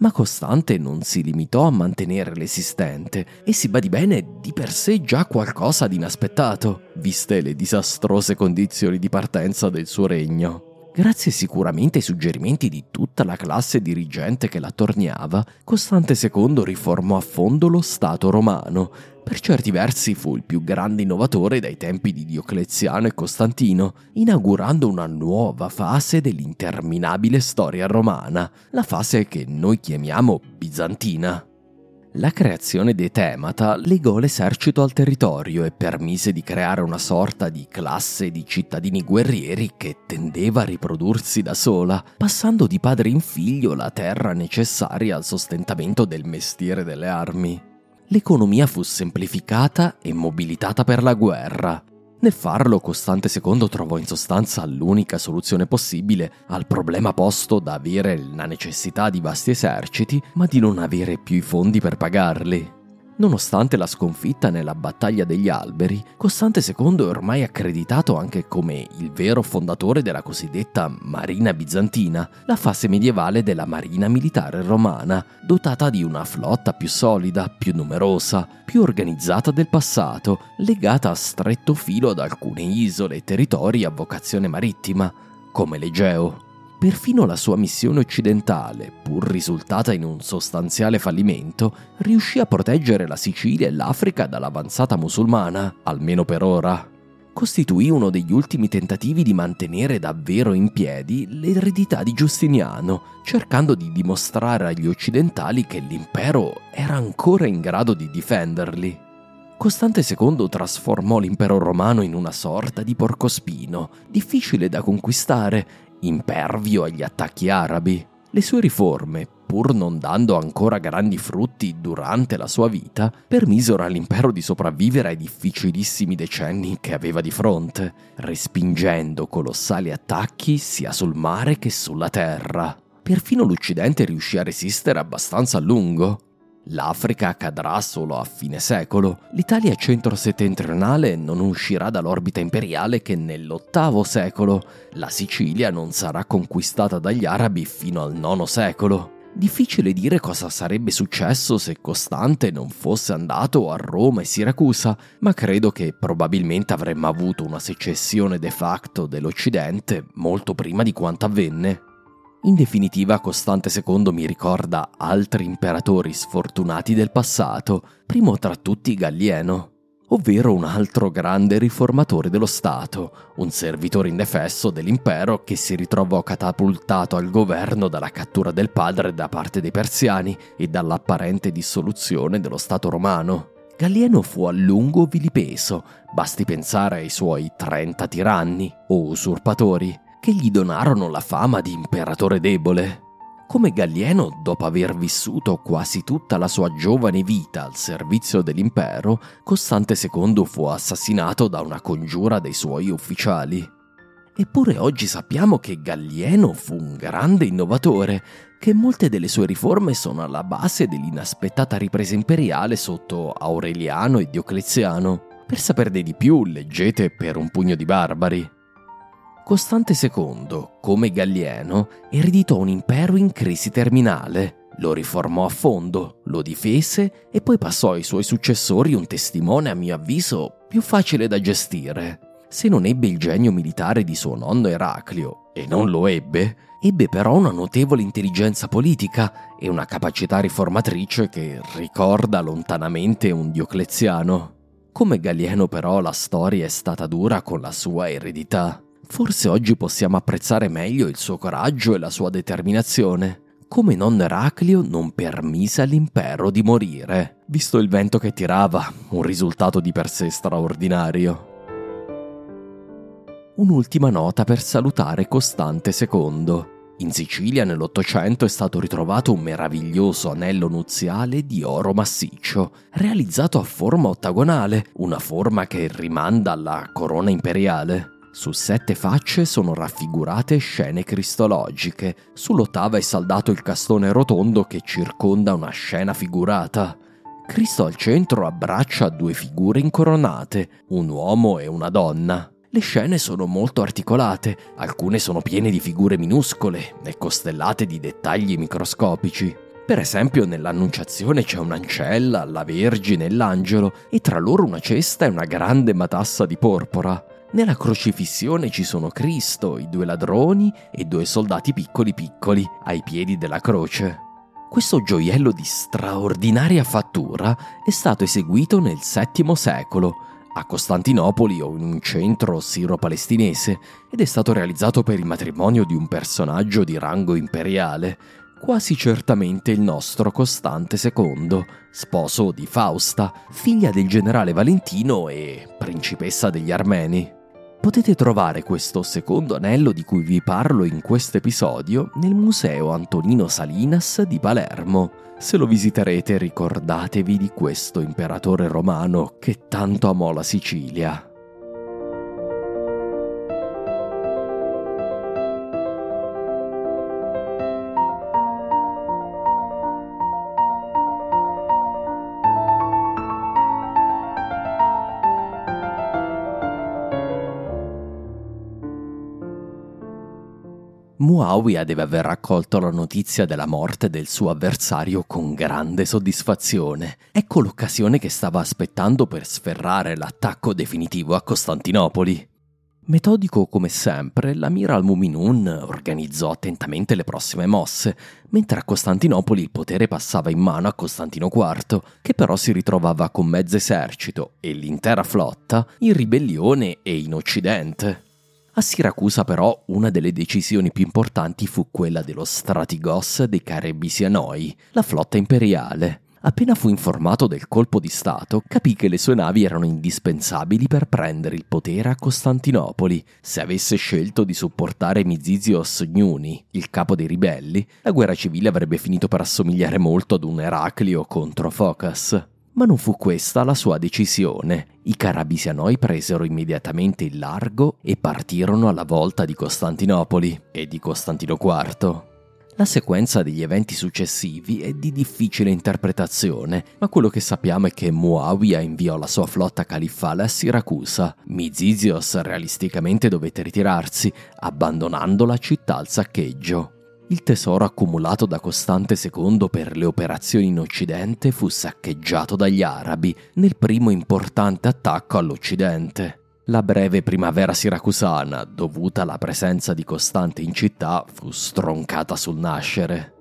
Ma Costante non si limitò a mantenere l'esistente e si badi bene di per sé già qualcosa di inaspettato, viste le disastrose condizioni di partenza del suo regno. Grazie sicuramente ai suggerimenti di tutta la classe dirigente che l'attorniava, Costante II riformò a fondo lo Stato romano. Per certi versi fu il più grande innovatore dai tempi di Diocleziano e Costantino, inaugurando una nuova fase dell'interminabile storia romana, la fase che noi chiamiamo bizantina. La creazione dei Temata legò l'esercito al territorio e permise di creare una sorta di classe di cittadini guerrieri che tendeva a riprodursi da sola, passando di padre in figlio la terra necessaria al sostentamento del mestiere delle armi. L'economia fu semplificata e mobilitata per la guerra, nel farlo, Costante II trovò in sostanza l'unica soluzione possibile al problema posto da avere la necessità di vasti eserciti, ma di non avere più i fondi per pagarli. Nonostante la sconfitta nella battaglia degli alberi, Costante II è ormai accreditato anche come il vero fondatore della cosiddetta Marina bizantina, la fase medievale della marina militare romana, dotata di una flotta più solida, più numerosa, più organizzata del passato, legata a stretto filo ad alcune isole e territori a vocazione marittima, come l'Egeo. Perfino la sua missione occidentale, pur risultata in un sostanziale fallimento, riuscì a proteggere la Sicilia e l'Africa dall'avanzata musulmana, almeno per ora. Costituì uno degli ultimi tentativi di mantenere davvero in piedi l'eredità di Giustiniano, cercando di dimostrare agli occidentali che l'impero era ancora in grado di difenderli. Costante II trasformò l'impero romano in una sorta di porcospino, difficile da conquistare impervio agli attacchi arabi. Le sue riforme, pur non dando ancora grandi frutti durante la sua vita, permisero all'impero di sopravvivere ai difficilissimi decenni che aveva di fronte, respingendo colossali attacchi sia sul mare che sulla terra. Perfino l'Occidente riuscì a resistere abbastanza a lungo. L'Africa cadrà solo a fine secolo. L'Italia centro-settentrionale non uscirà dall'orbita imperiale che nell'VIII secolo. La Sicilia non sarà conquistata dagli arabi fino al IX secolo. Difficile dire cosa sarebbe successo se Costante non fosse andato a Roma e Siracusa, ma credo che probabilmente avremmo avuto una secessione de facto dell'Occidente molto prima di quanto avvenne. In definitiva, Costante II mi ricorda altri imperatori sfortunati del passato, primo tra tutti Gallieno, ovvero un altro grande riformatore dello Stato, un servitore indefesso dell'impero che si ritrovò catapultato al governo dalla cattura del padre da parte dei persiani e dall'apparente dissoluzione dello Stato romano. Gallieno fu a lungo vilipeso, basti pensare ai suoi 30 tiranni o usurpatori che gli donarono la fama di imperatore debole. Come Gallieno, dopo aver vissuto quasi tutta la sua giovane vita al servizio dell'impero, Costante II fu assassinato da una congiura dei suoi ufficiali. Eppure oggi sappiamo che Gallieno fu un grande innovatore, che molte delle sue riforme sono alla base dell'inaspettata ripresa imperiale sotto Aureliano e Diocleziano. Per saperne di più, leggete Per un pugno di barbari. Costante II, come Gallieno, ereditò un impero in crisi terminale, lo riformò a fondo, lo difese e poi passò ai suoi successori un testimone a mio avviso più facile da gestire. Se non ebbe il genio militare di suo nonno Eraclio, e non lo ebbe, ebbe però una notevole intelligenza politica e una capacità riformatrice che ricorda lontanamente un Diocleziano. Come Gallieno però la storia è stata dura con la sua eredità. Forse oggi possiamo apprezzare meglio il suo coraggio e la sua determinazione. Come nonno Eraclio non permise all'impero di morire, visto il vento che tirava, un risultato di per sé straordinario. Un'ultima nota per salutare Costante II. In Sicilia nell'Ottocento è stato ritrovato un meraviglioso anello nuziale di oro massiccio, realizzato a forma ottagonale, una forma che rimanda alla corona imperiale. Su sette facce sono raffigurate scene cristologiche, sull'ottava è saldato il castone rotondo che circonda una scena figurata. Cristo al centro abbraccia due figure incoronate, un uomo e una donna. Le scene sono molto articolate, alcune sono piene di figure minuscole e costellate di dettagli microscopici. Per esempio, nell'Annunciazione c'è un'ancella, la Vergine e l'angelo, e tra loro una cesta e una grande matassa di porpora. Nella crocifissione ci sono Cristo, i due ladroni e due soldati piccoli piccoli ai piedi della croce. Questo gioiello di straordinaria fattura è stato eseguito nel VII secolo a Costantinopoli o in un centro siro-palestinese ed è stato realizzato per il matrimonio di un personaggio di rango imperiale, quasi certamente il nostro Costante II, sposo di Fausta, figlia del generale Valentino e principessa degli Armeni. Potete trovare questo secondo anello di cui vi parlo in questo episodio nel Museo Antonino Salinas di Palermo. Se lo visiterete ricordatevi di questo imperatore romano che tanto amò la Sicilia. Muawiyah deve aver raccolto la notizia della morte del suo avversario con grande soddisfazione. Ecco l'occasione che stava aspettando per sferrare l'attacco definitivo a Costantinopoli. Metodico come sempre, l'Amir al-Muminun organizzò attentamente le prossime mosse, mentre a Costantinopoli il potere passava in mano a Costantino IV, che però si ritrovava con mezzo esercito e l'intera flotta in ribellione e in Occidente. A Siracusa però una delle decisioni più importanti fu quella dello Stratigos dei Carebisianoi, la flotta imperiale. Appena fu informato del colpo di Stato, capì che le sue navi erano indispensabili per prendere il potere a Costantinopoli. Se avesse scelto di supportare Mizizios Gnuni, il capo dei ribelli, la guerra civile avrebbe finito per assomigliare molto ad un Eraclio contro Focas. Ma non fu questa la sua decisione. I carabisianoi presero immediatamente il largo e partirono alla volta di Costantinopoli e di Costantino IV. La sequenza degli eventi successivi è di difficile interpretazione, ma quello che sappiamo è che Muawiyah inviò la sua flotta califfale a Siracusa. Mizizios realisticamente dovette ritirarsi, abbandonando la città al saccheggio. Il tesoro accumulato da Costante II per le operazioni in Occidente fu saccheggiato dagli arabi nel primo importante attacco all'Occidente. La breve primavera siracusana, dovuta alla presenza di Costante in città, fu stroncata sul nascere.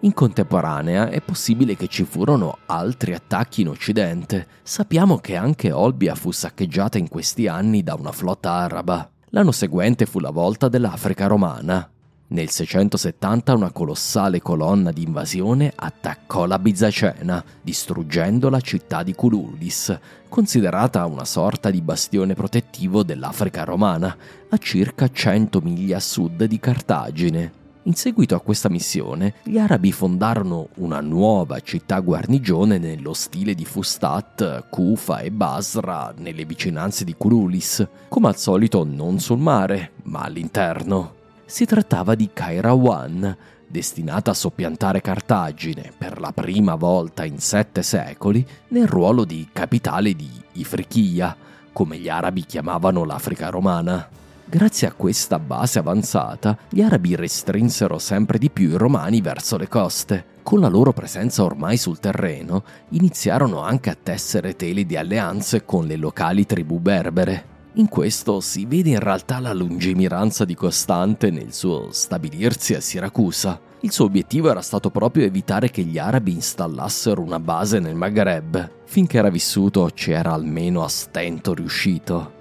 In contemporanea è possibile che ci furono altri attacchi in Occidente. Sappiamo che anche Olbia fu saccheggiata in questi anni da una flotta araba. L'anno seguente fu la volta dell'Africa romana. Nel 670 una colossale colonna di invasione attaccò la Bizacena, distruggendo la città di Cululis, considerata una sorta di bastione protettivo dell'Africa romana, a circa 100 miglia a sud di Cartagine. In seguito a questa missione, gli arabi fondarono una nuova città guarnigione nello stile di Fustat, Kufa e Basra nelle vicinanze di Cululis, come al solito non sul mare, ma all'interno si trattava di Kairawan, destinata a soppiantare Cartagine per la prima volta in sette secoli nel ruolo di capitale di Ifriqiya, come gli arabi chiamavano l'Africa romana. Grazie a questa base avanzata, gli arabi restrinsero sempre di più i romani verso le coste. Con la loro presenza ormai sul terreno, iniziarono anche a tessere tele di alleanze con le locali tribù berbere. In questo si vede in realtà la lungimiranza di Costante nel suo stabilirsi a Siracusa. Il suo obiettivo era stato proprio evitare che gli arabi installassero una base nel Maghreb. Finché era vissuto ci era almeno a stento riuscito.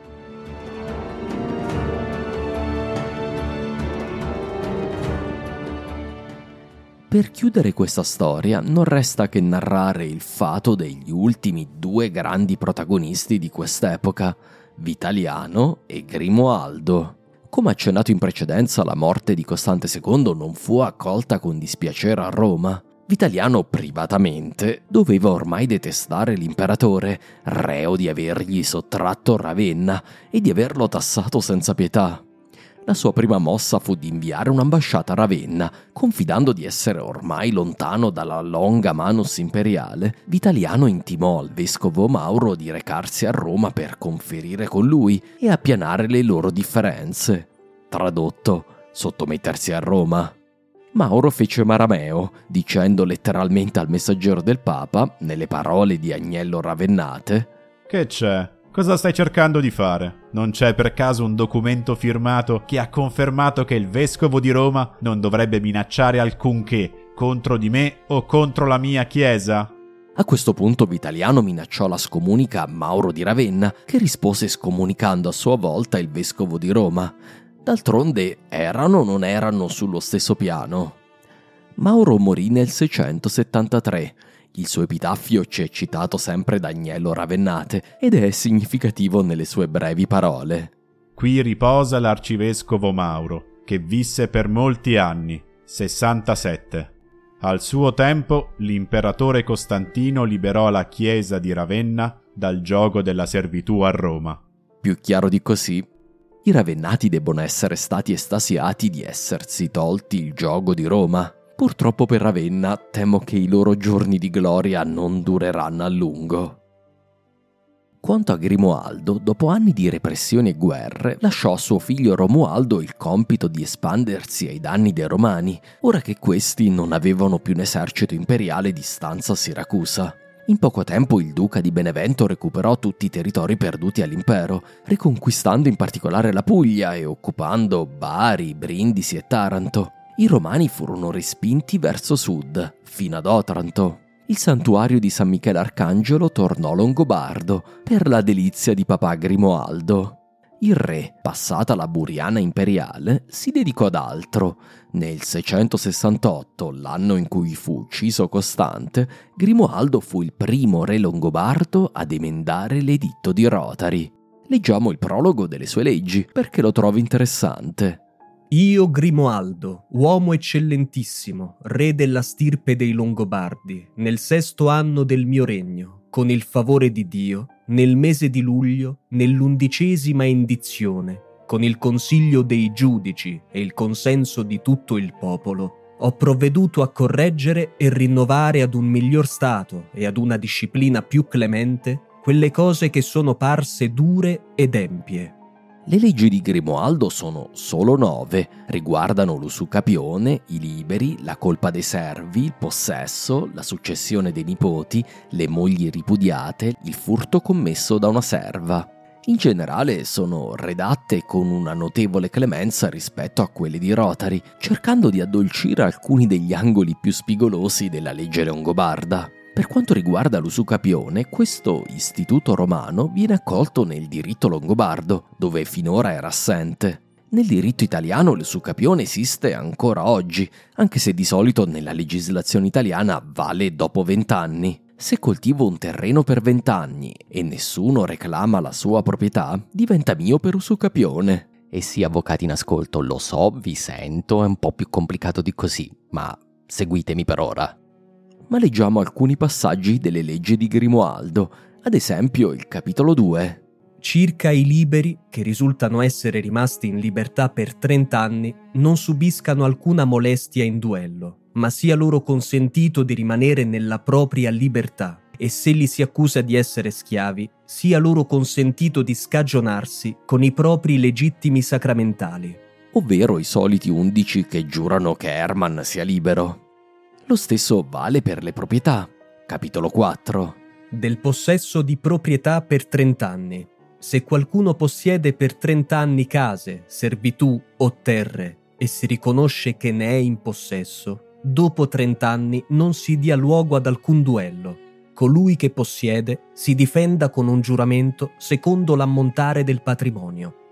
Per chiudere questa storia non resta che narrare il fato degli ultimi due grandi protagonisti di quest'epoca, Vitaliano e Grimoaldo. Come accennato in precedenza, la morte di Costante II non fu accolta con dispiacere a Roma. Vitaliano privatamente doveva ormai detestare l'imperatore, reo di avergli sottratto Ravenna e di averlo tassato senza pietà. La sua prima mossa fu di inviare un'ambasciata a Ravenna, confidando di essere ormai lontano dalla longa manus imperiale. Vitaliano intimò al vescovo Mauro di recarsi a Roma per conferire con lui e appianare le loro differenze. Tradotto, sottomettersi a Roma. Mauro fece marameo, dicendo letteralmente al messaggero del Papa, nelle parole di Agnello Ravennate, Che c'è? Cosa stai cercando di fare? Non c'è per caso un documento firmato che ha confermato che il vescovo di Roma non dovrebbe minacciare alcunché contro di me o contro la mia chiesa? A questo punto Vitaliano minacciò la scomunica a Mauro di Ravenna, che rispose scomunicando a sua volta il vescovo di Roma. D'altronde erano o non erano sullo stesso piano. Mauro morì nel 673. Il suo epitaffio ci è citato sempre da Agnello Ravennate ed è significativo nelle sue brevi parole. Qui riposa l'arcivescovo Mauro, che visse per molti anni, 67. Al suo tempo l'imperatore Costantino liberò la chiesa di Ravenna dal giogo della servitù a Roma. Più chiaro di così, i ravennati debbono essere stati estasiati di essersi tolti il gioco di Roma. Purtroppo per Ravenna temo che i loro giorni di gloria non dureranno a lungo. Quanto a Grimoaldo, dopo anni di repressioni e guerre, lasciò a suo figlio Romualdo il compito di espandersi ai danni dei Romani, ora che questi non avevano più un esercito imperiale di stanza a Siracusa. In poco tempo il duca di Benevento recuperò tutti i territori perduti all'impero, riconquistando in particolare la Puglia e occupando Bari, Brindisi e Taranto. I romani furono respinti verso sud, fino ad Otranto il santuario di San Michele Arcangelo tornò longobardo per la delizia di papà Grimoaldo. Il re, passata la Buriana imperiale, si dedicò ad altro. Nel 668, l'anno in cui fu ucciso Costante, Grimoaldo fu il primo re longobardo ad emendare l'editto di Rotari. Leggiamo il prologo delle sue leggi perché lo trovo interessante. Io Grimoaldo, uomo eccellentissimo, re della stirpe dei Longobardi, nel sesto anno del mio regno, con il favore di Dio, nel mese di luglio, nell'undicesima indizione, con il consiglio dei giudici e il consenso di tutto il popolo, ho provveduto a correggere e rinnovare ad un miglior stato e ad una disciplina più clemente quelle cose che sono parse dure ed empie le leggi di Grimoaldo sono solo nove, riguardano l'usucapione, i liberi, la colpa dei servi, il possesso, la successione dei nipoti, le mogli ripudiate, il furto commesso da una serva. In generale sono redatte con una notevole clemenza rispetto a quelle di Rotary, cercando di addolcire alcuni degli angoli più spigolosi della legge longobarda. Per quanto riguarda l'usucapione, questo istituto romano viene accolto nel diritto longobardo, dove finora era assente. Nel diritto italiano l'usucapione esiste ancora oggi, anche se di solito nella legislazione italiana vale dopo vent'anni. Se coltivo un terreno per vent'anni e nessuno reclama la sua proprietà, diventa mio per usucapione. E sì, avvocati in ascolto, lo so, vi sento, è un po' più complicato di così, ma seguitemi per ora ma leggiamo alcuni passaggi delle leggi di Grimoaldo, ad esempio il capitolo 2. Circa i liberi, che risultano essere rimasti in libertà per 30 anni, non subiscano alcuna molestia in duello, ma sia loro consentito di rimanere nella propria libertà e se li si accusa di essere schiavi, sia loro consentito di scagionarsi con i propri legittimi sacramentali. Ovvero i soliti undici che giurano che Herman sia libero. Lo stesso vale per le proprietà. Capitolo 4. Del possesso di proprietà per 30 anni. Se qualcuno possiede per 30 anni case, servitù o terre e si riconosce che ne è in possesso, dopo 30 anni non si dia luogo ad alcun duello. Colui che possiede si difenda con un giuramento secondo l'ammontare del patrimonio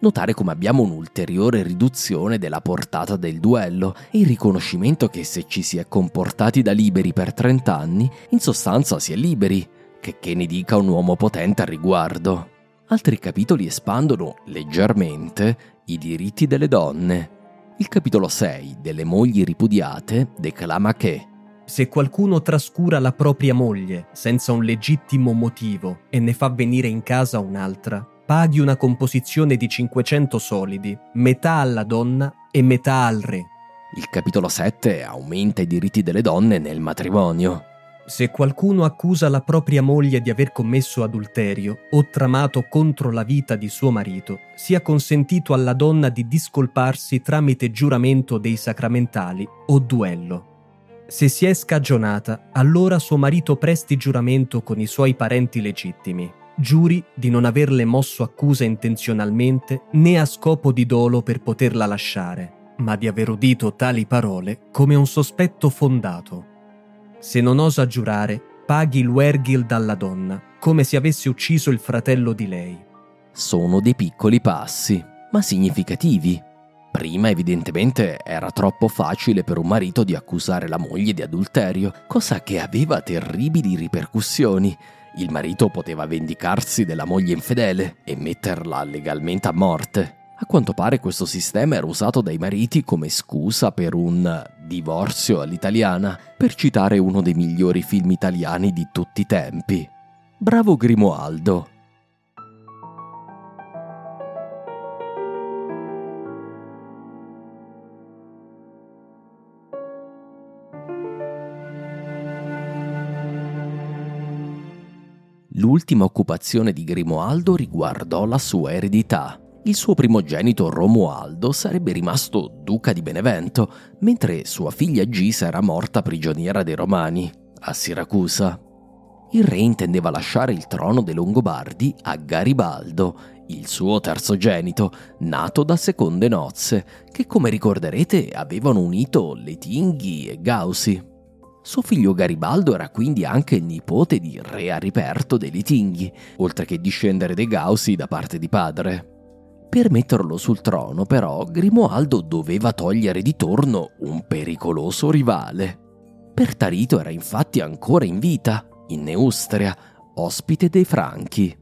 notare come abbiamo un'ulteriore riduzione della portata del duello e il riconoscimento che se ci si è comportati da liberi per 30 anni, in sostanza si è liberi, che che ne dica un uomo potente al riguardo. Altri capitoli espandono leggermente i diritti delle donne. Il capitolo 6 delle mogli ripudiate declama che se qualcuno trascura la propria moglie senza un legittimo motivo e ne fa venire in casa un'altra, paghi una composizione di 500 solidi, metà alla donna e metà al re. Il capitolo 7 aumenta i diritti delle donne nel matrimonio. Se qualcuno accusa la propria moglie di aver commesso adulterio o tramato contro la vita di suo marito, sia consentito alla donna di discolparsi tramite giuramento dei sacramentali o duello. Se si è scagionata, allora suo marito presti giuramento con i suoi parenti legittimi. Giuri di non averle mosso accusa intenzionalmente né a scopo di dolo per poterla lasciare, ma di aver udito tali parole come un sospetto fondato. Se non osa giurare, paghi l'Uergil dalla donna, come se avesse ucciso il fratello di lei. Sono dei piccoli passi, ma significativi. Prima evidentemente era troppo facile per un marito di accusare la moglie di adulterio, cosa che aveva terribili ripercussioni. Il marito poteva vendicarsi della moglie infedele e metterla legalmente a morte. A quanto pare questo sistema era usato dai mariti come scusa per un divorzio all'italiana, per citare uno dei migliori film italiani di tutti i tempi. Bravo Grimoaldo. L'ultima occupazione di Grimoaldo riguardò la sua eredità il suo primogenito Romualdo sarebbe rimasto duca di Benevento, mentre sua figlia Gisa era morta prigioniera dei Romani, a Siracusa. Il re intendeva lasciare il trono dei Longobardi a Garibaldo, il suo terzogenito, nato da seconde nozze, che come ricorderete avevano unito le Tinghi e Gausi. Suo figlio Garibaldo era quindi anche il nipote di re Ariperto dei Litinghi, oltre che discendere dei Gausi da parte di padre. Per metterlo sul trono, però, Grimoaldo doveva togliere di torno un pericoloso rivale. Pertarito era infatti ancora in vita, in Neustria, ospite dei Franchi.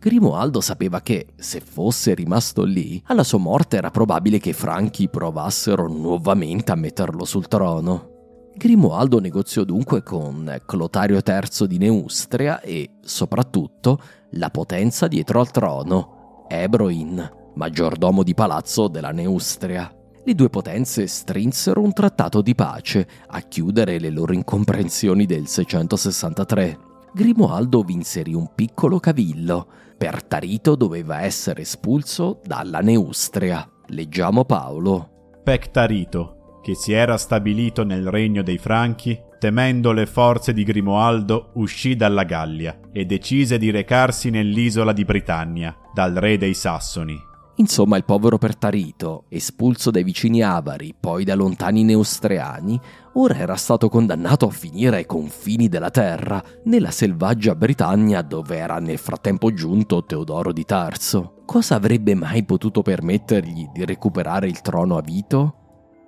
Grimoaldo sapeva che, se fosse rimasto lì, alla sua morte era probabile che i Franchi provassero nuovamente a metterlo sul trono. Grimoaldo negoziò dunque con Clotario III di Neustria e, soprattutto, la potenza dietro al trono, Ebroin, maggiordomo di palazzo della Neustria. Le due potenze strinsero un trattato di pace a chiudere le loro incomprensioni del 663. Grimoaldo vi inserì un piccolo cavillo. Pertarito doveva essere espulso dalla Neustria. Leggiamo Paolo. Pectarito, che si era stabilito nel regno dei Franchi, temendo le forze di Grimoaldo, uscì dalla Gallia e decise di recarsi nell'isola di Britannia, dal re dei Sassoni. Insomma, il povero Pertarito, espulso dai vicini avari, poi da lontani neustreani, ora era stato condannato a finire ai confini della terra, nella selvaggia Britannia dove era nel frattempo giunto Teodoro di Tarso. Cosa avrebbe mai potuto permettergli di recuperare il trono a Vito?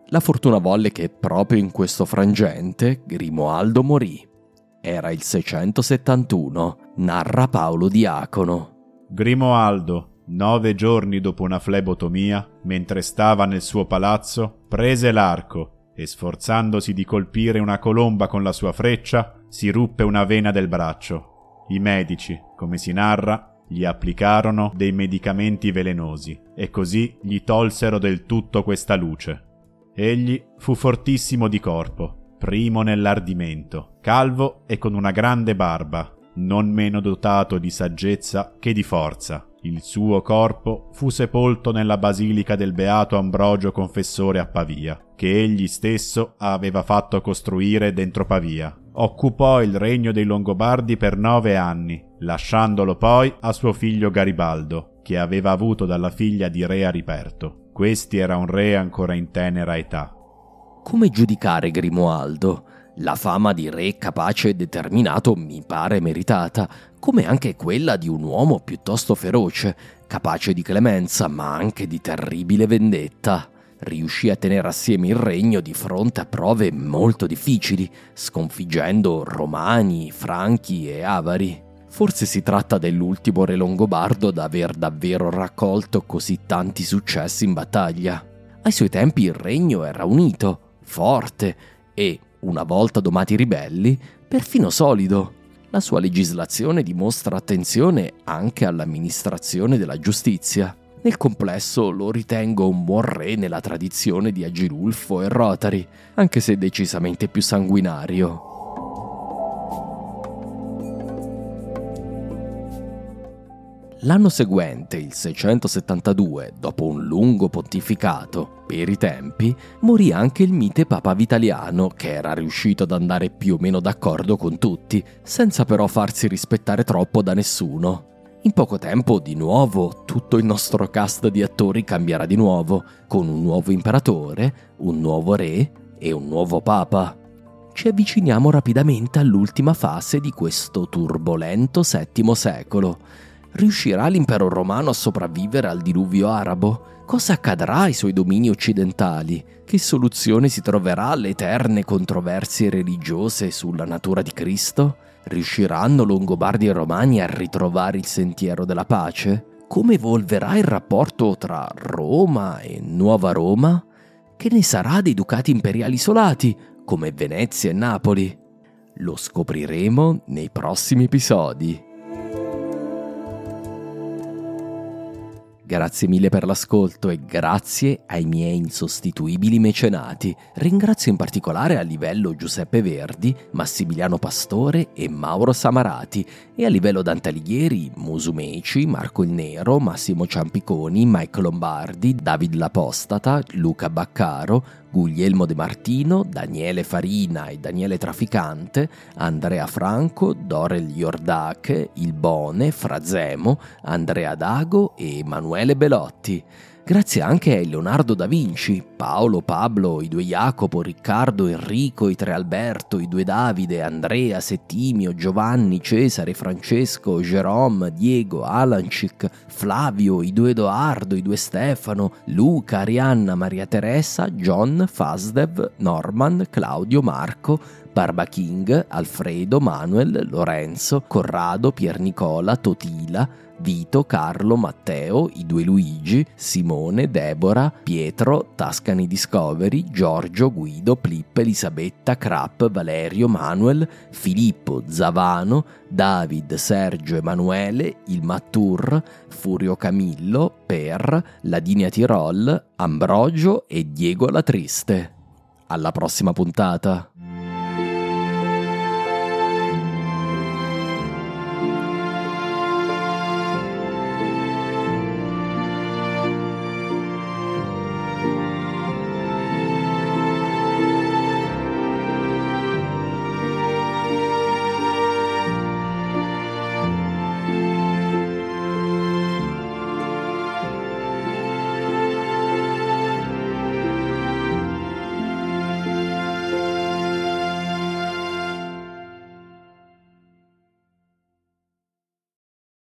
La fortuna volle che proprio in questo frangente Grimoaldo morì. Era il 671, narra Paolo Diacono. Grimoaldo, Nove giorni dopo una flebotomia, mentre stava nel suo palazzo, prese l'arco e sforzandosi di colpire una colomba con la sua freccia, si ruppe una vena del braccio. I medici, come si narra, gli applicarono dei medicamenti velenosi e così gli tolsero del tutto questa luce. Egli fu fortissimo di corpo, primo nell'ardimento, calvo e con una grande barba, non meno dotato di saggezza che di forza. Il suo corpo fu sepolto nella basilica del Beato Ambrogio Confessore a Pavia, che egli stesso aveva fatto costruire dentro Pavia. Occupò il regno dei Longobardi per nove anni, lasciandolo poi a suo figlio Garibaldo, che aveva avuto dalla figlia di re Ariperto. Questi era un re ancora in tenera età. Come giudicare Grimoaldo? La fama di re capace e determinato mi pare meritata, come anche quella di un uomo piuttosto feroce, capace di clemenza ma anche di terribile vendetta. Riuscì a tenere assieme il regno di fronte a prove molto difficili, sconfiggendo romani, franchi e avari. Forse si tratta dell'ultimo re longobardo ad aver davvero raccolto così tanti successi in battaglia. Ai suoi tempi il regno era unito, forte e, una volta domati i ribelli, perfino solido. La sua legislazione dimostra attenzione anche all'amministrazione della giustizia. Nel complesso lo ritengo un buon re nella tradizione di Agilulfo e Rotary, anche se decisamente più sanguinario. L'anno seguente, il 672, dopo un lungo pontificato, per i tempi, morì anche il mite Papa Vitaliano, che era riuscito ad andare più o meno d'accordo con tutti, senza però farsi rispettare troppo da nessuno. In poco tempo, di nuovo, tutto il nostro cast di attori cambierà di nuovo, con un nuovo imperatore, un nuovo re e un nuovo papa. Ci avviciniamo rapidamente all'ultima fase di questo turbolento VII secolo Riuscirà l'impero romano a sopravvivere al diluvio arabo? Cosa accadrà ai suoi domini occidentali? Che soluzione si troverà alle eterne controversie religiose sulla natura di Cristo? Riusciranno Longobardi e Romani a ritrovare il sentiero della pace? Come evolverà il rapporto tra Roma e Nuova Roma? Che ne sarà dei ducati imperiali isolati, come Venezia e Napoli? Lo scopriremo nei prossimi episodi. Grazie mille per l'ascolto e grazie ai miei insostituibili mecenati. Ringrazio in particolare a livello Giuseppe Verdi, Massimiliano Pastore e Mauro Samarati e a livello Dante Alighieri, Musumeci, Marco il Nero, Massimo Ciampiconi, Mike Lombardi, David L'Apostata, Luca Baccaro, Guglielmo De Martino, Daniele Farina e Daniele Traficante, Andrea Franco, Dorel Iordache, Il Bone, Frazemo, Andrea Dago e Emanuele Belotti grazie anche a Leonardo da Vinci, Paolo, Pablo, i due Jacopo, Riccardo, Enrico, i tre Alberto, i due Davide, Andrea, Settimio, Giovanni, Cesare, Francesco, Jerome, Diego, Alancic, Flavio, i due Edoardo, i due Stefano, Luca, Arianna, Maria Teresa, John, Fasdev, Norman, Claudio, Marco, Barba King, Alfredo, Manuel, Lorenzo, Corrado, Pier Nicola, Totila, Vito, Carlo, Matteo, i due Luigi, Simone, Deborah, Pietro, Tascani Discovery, Giorgio, Guido, Plippe, Elisabetta, Crap, Valerio, Manuel, Filippo, Zavano, David, Sergio, Emanuele, il Mattur, Furio Camillo, Per, Ladinia Tirol, Ambrogio e Diego la Triste. Alla prossima puntata!